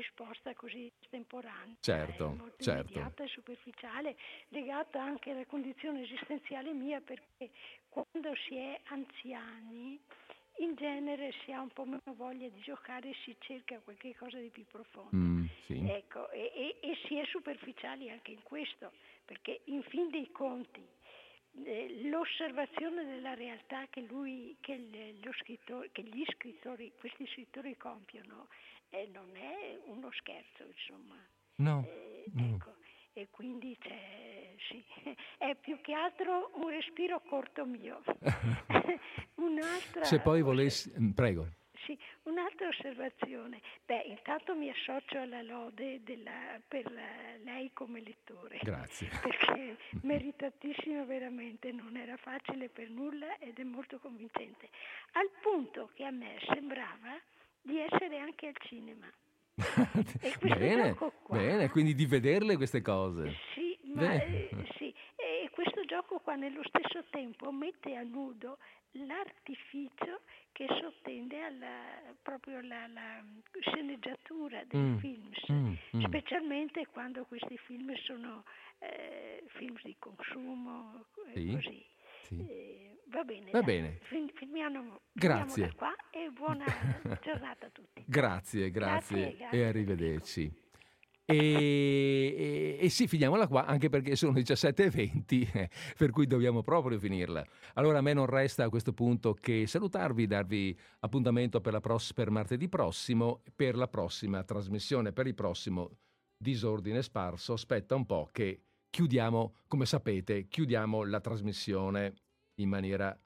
Risposta così estemporanea, Certo, molto certo. immediata e superficiale, legata anche alla condizione esistenziale mia, perché quando si è anziani in genere si ha un po' meno voglia di giocare e si cerca qualche cosa di più profondo. Mm, sì. Ecco, e, e- e si è superficiali anche in questo, perché in fin dei conti eh, l'osservazione della realtà che, lui, che, il- lo scrittore, che gli scrittori, questi scrittori compiono eh, non è uno scherzo, insomma. No, Eh, ecco, e quindi c'è, sì, è più che altro un respiro corto mio. Un'altra Se poi volessi... mm, Prego. sì, un'altra osservazione. Beh, intanto mi associo alla lode della- per la- lei come lettore. Grazie. Perché meritatissimo veramente, non era facile per nulla ed è molto convincente. Al punto che a me sembrava di essere anche al cinema. Bene, bene, quindi di vederle queste cose. Sì, ma eh, sì, e questo gioco qua nello stesso tempo mette a nudo l'artificio che sottende alla, proprio alla, alla sceneggiatura dei Mm, films, mm, mm. specialmente quando questi film sono eh, film di consumo, Sì, così. sì. Eh, va bene, Va bene. fin- firmiamo, Grazie. qua e buona giornata a tutti. Grazie, grazie, Grazie, grazie. e arrivederci. E, e- e sì, finiamola qua, anche perché sono 17.20, eh, per cui dobbiamo proprio finirla. Allora a me non resta a questo punto che salutarvi, darvi appuntamento per, la pross- per martedì prossimo, per la prossima trasmissione, per il prossimo disordine sparso. Aspetta un po' che chiudiamo, come sapete, chiudiamo la trasmissione in maniera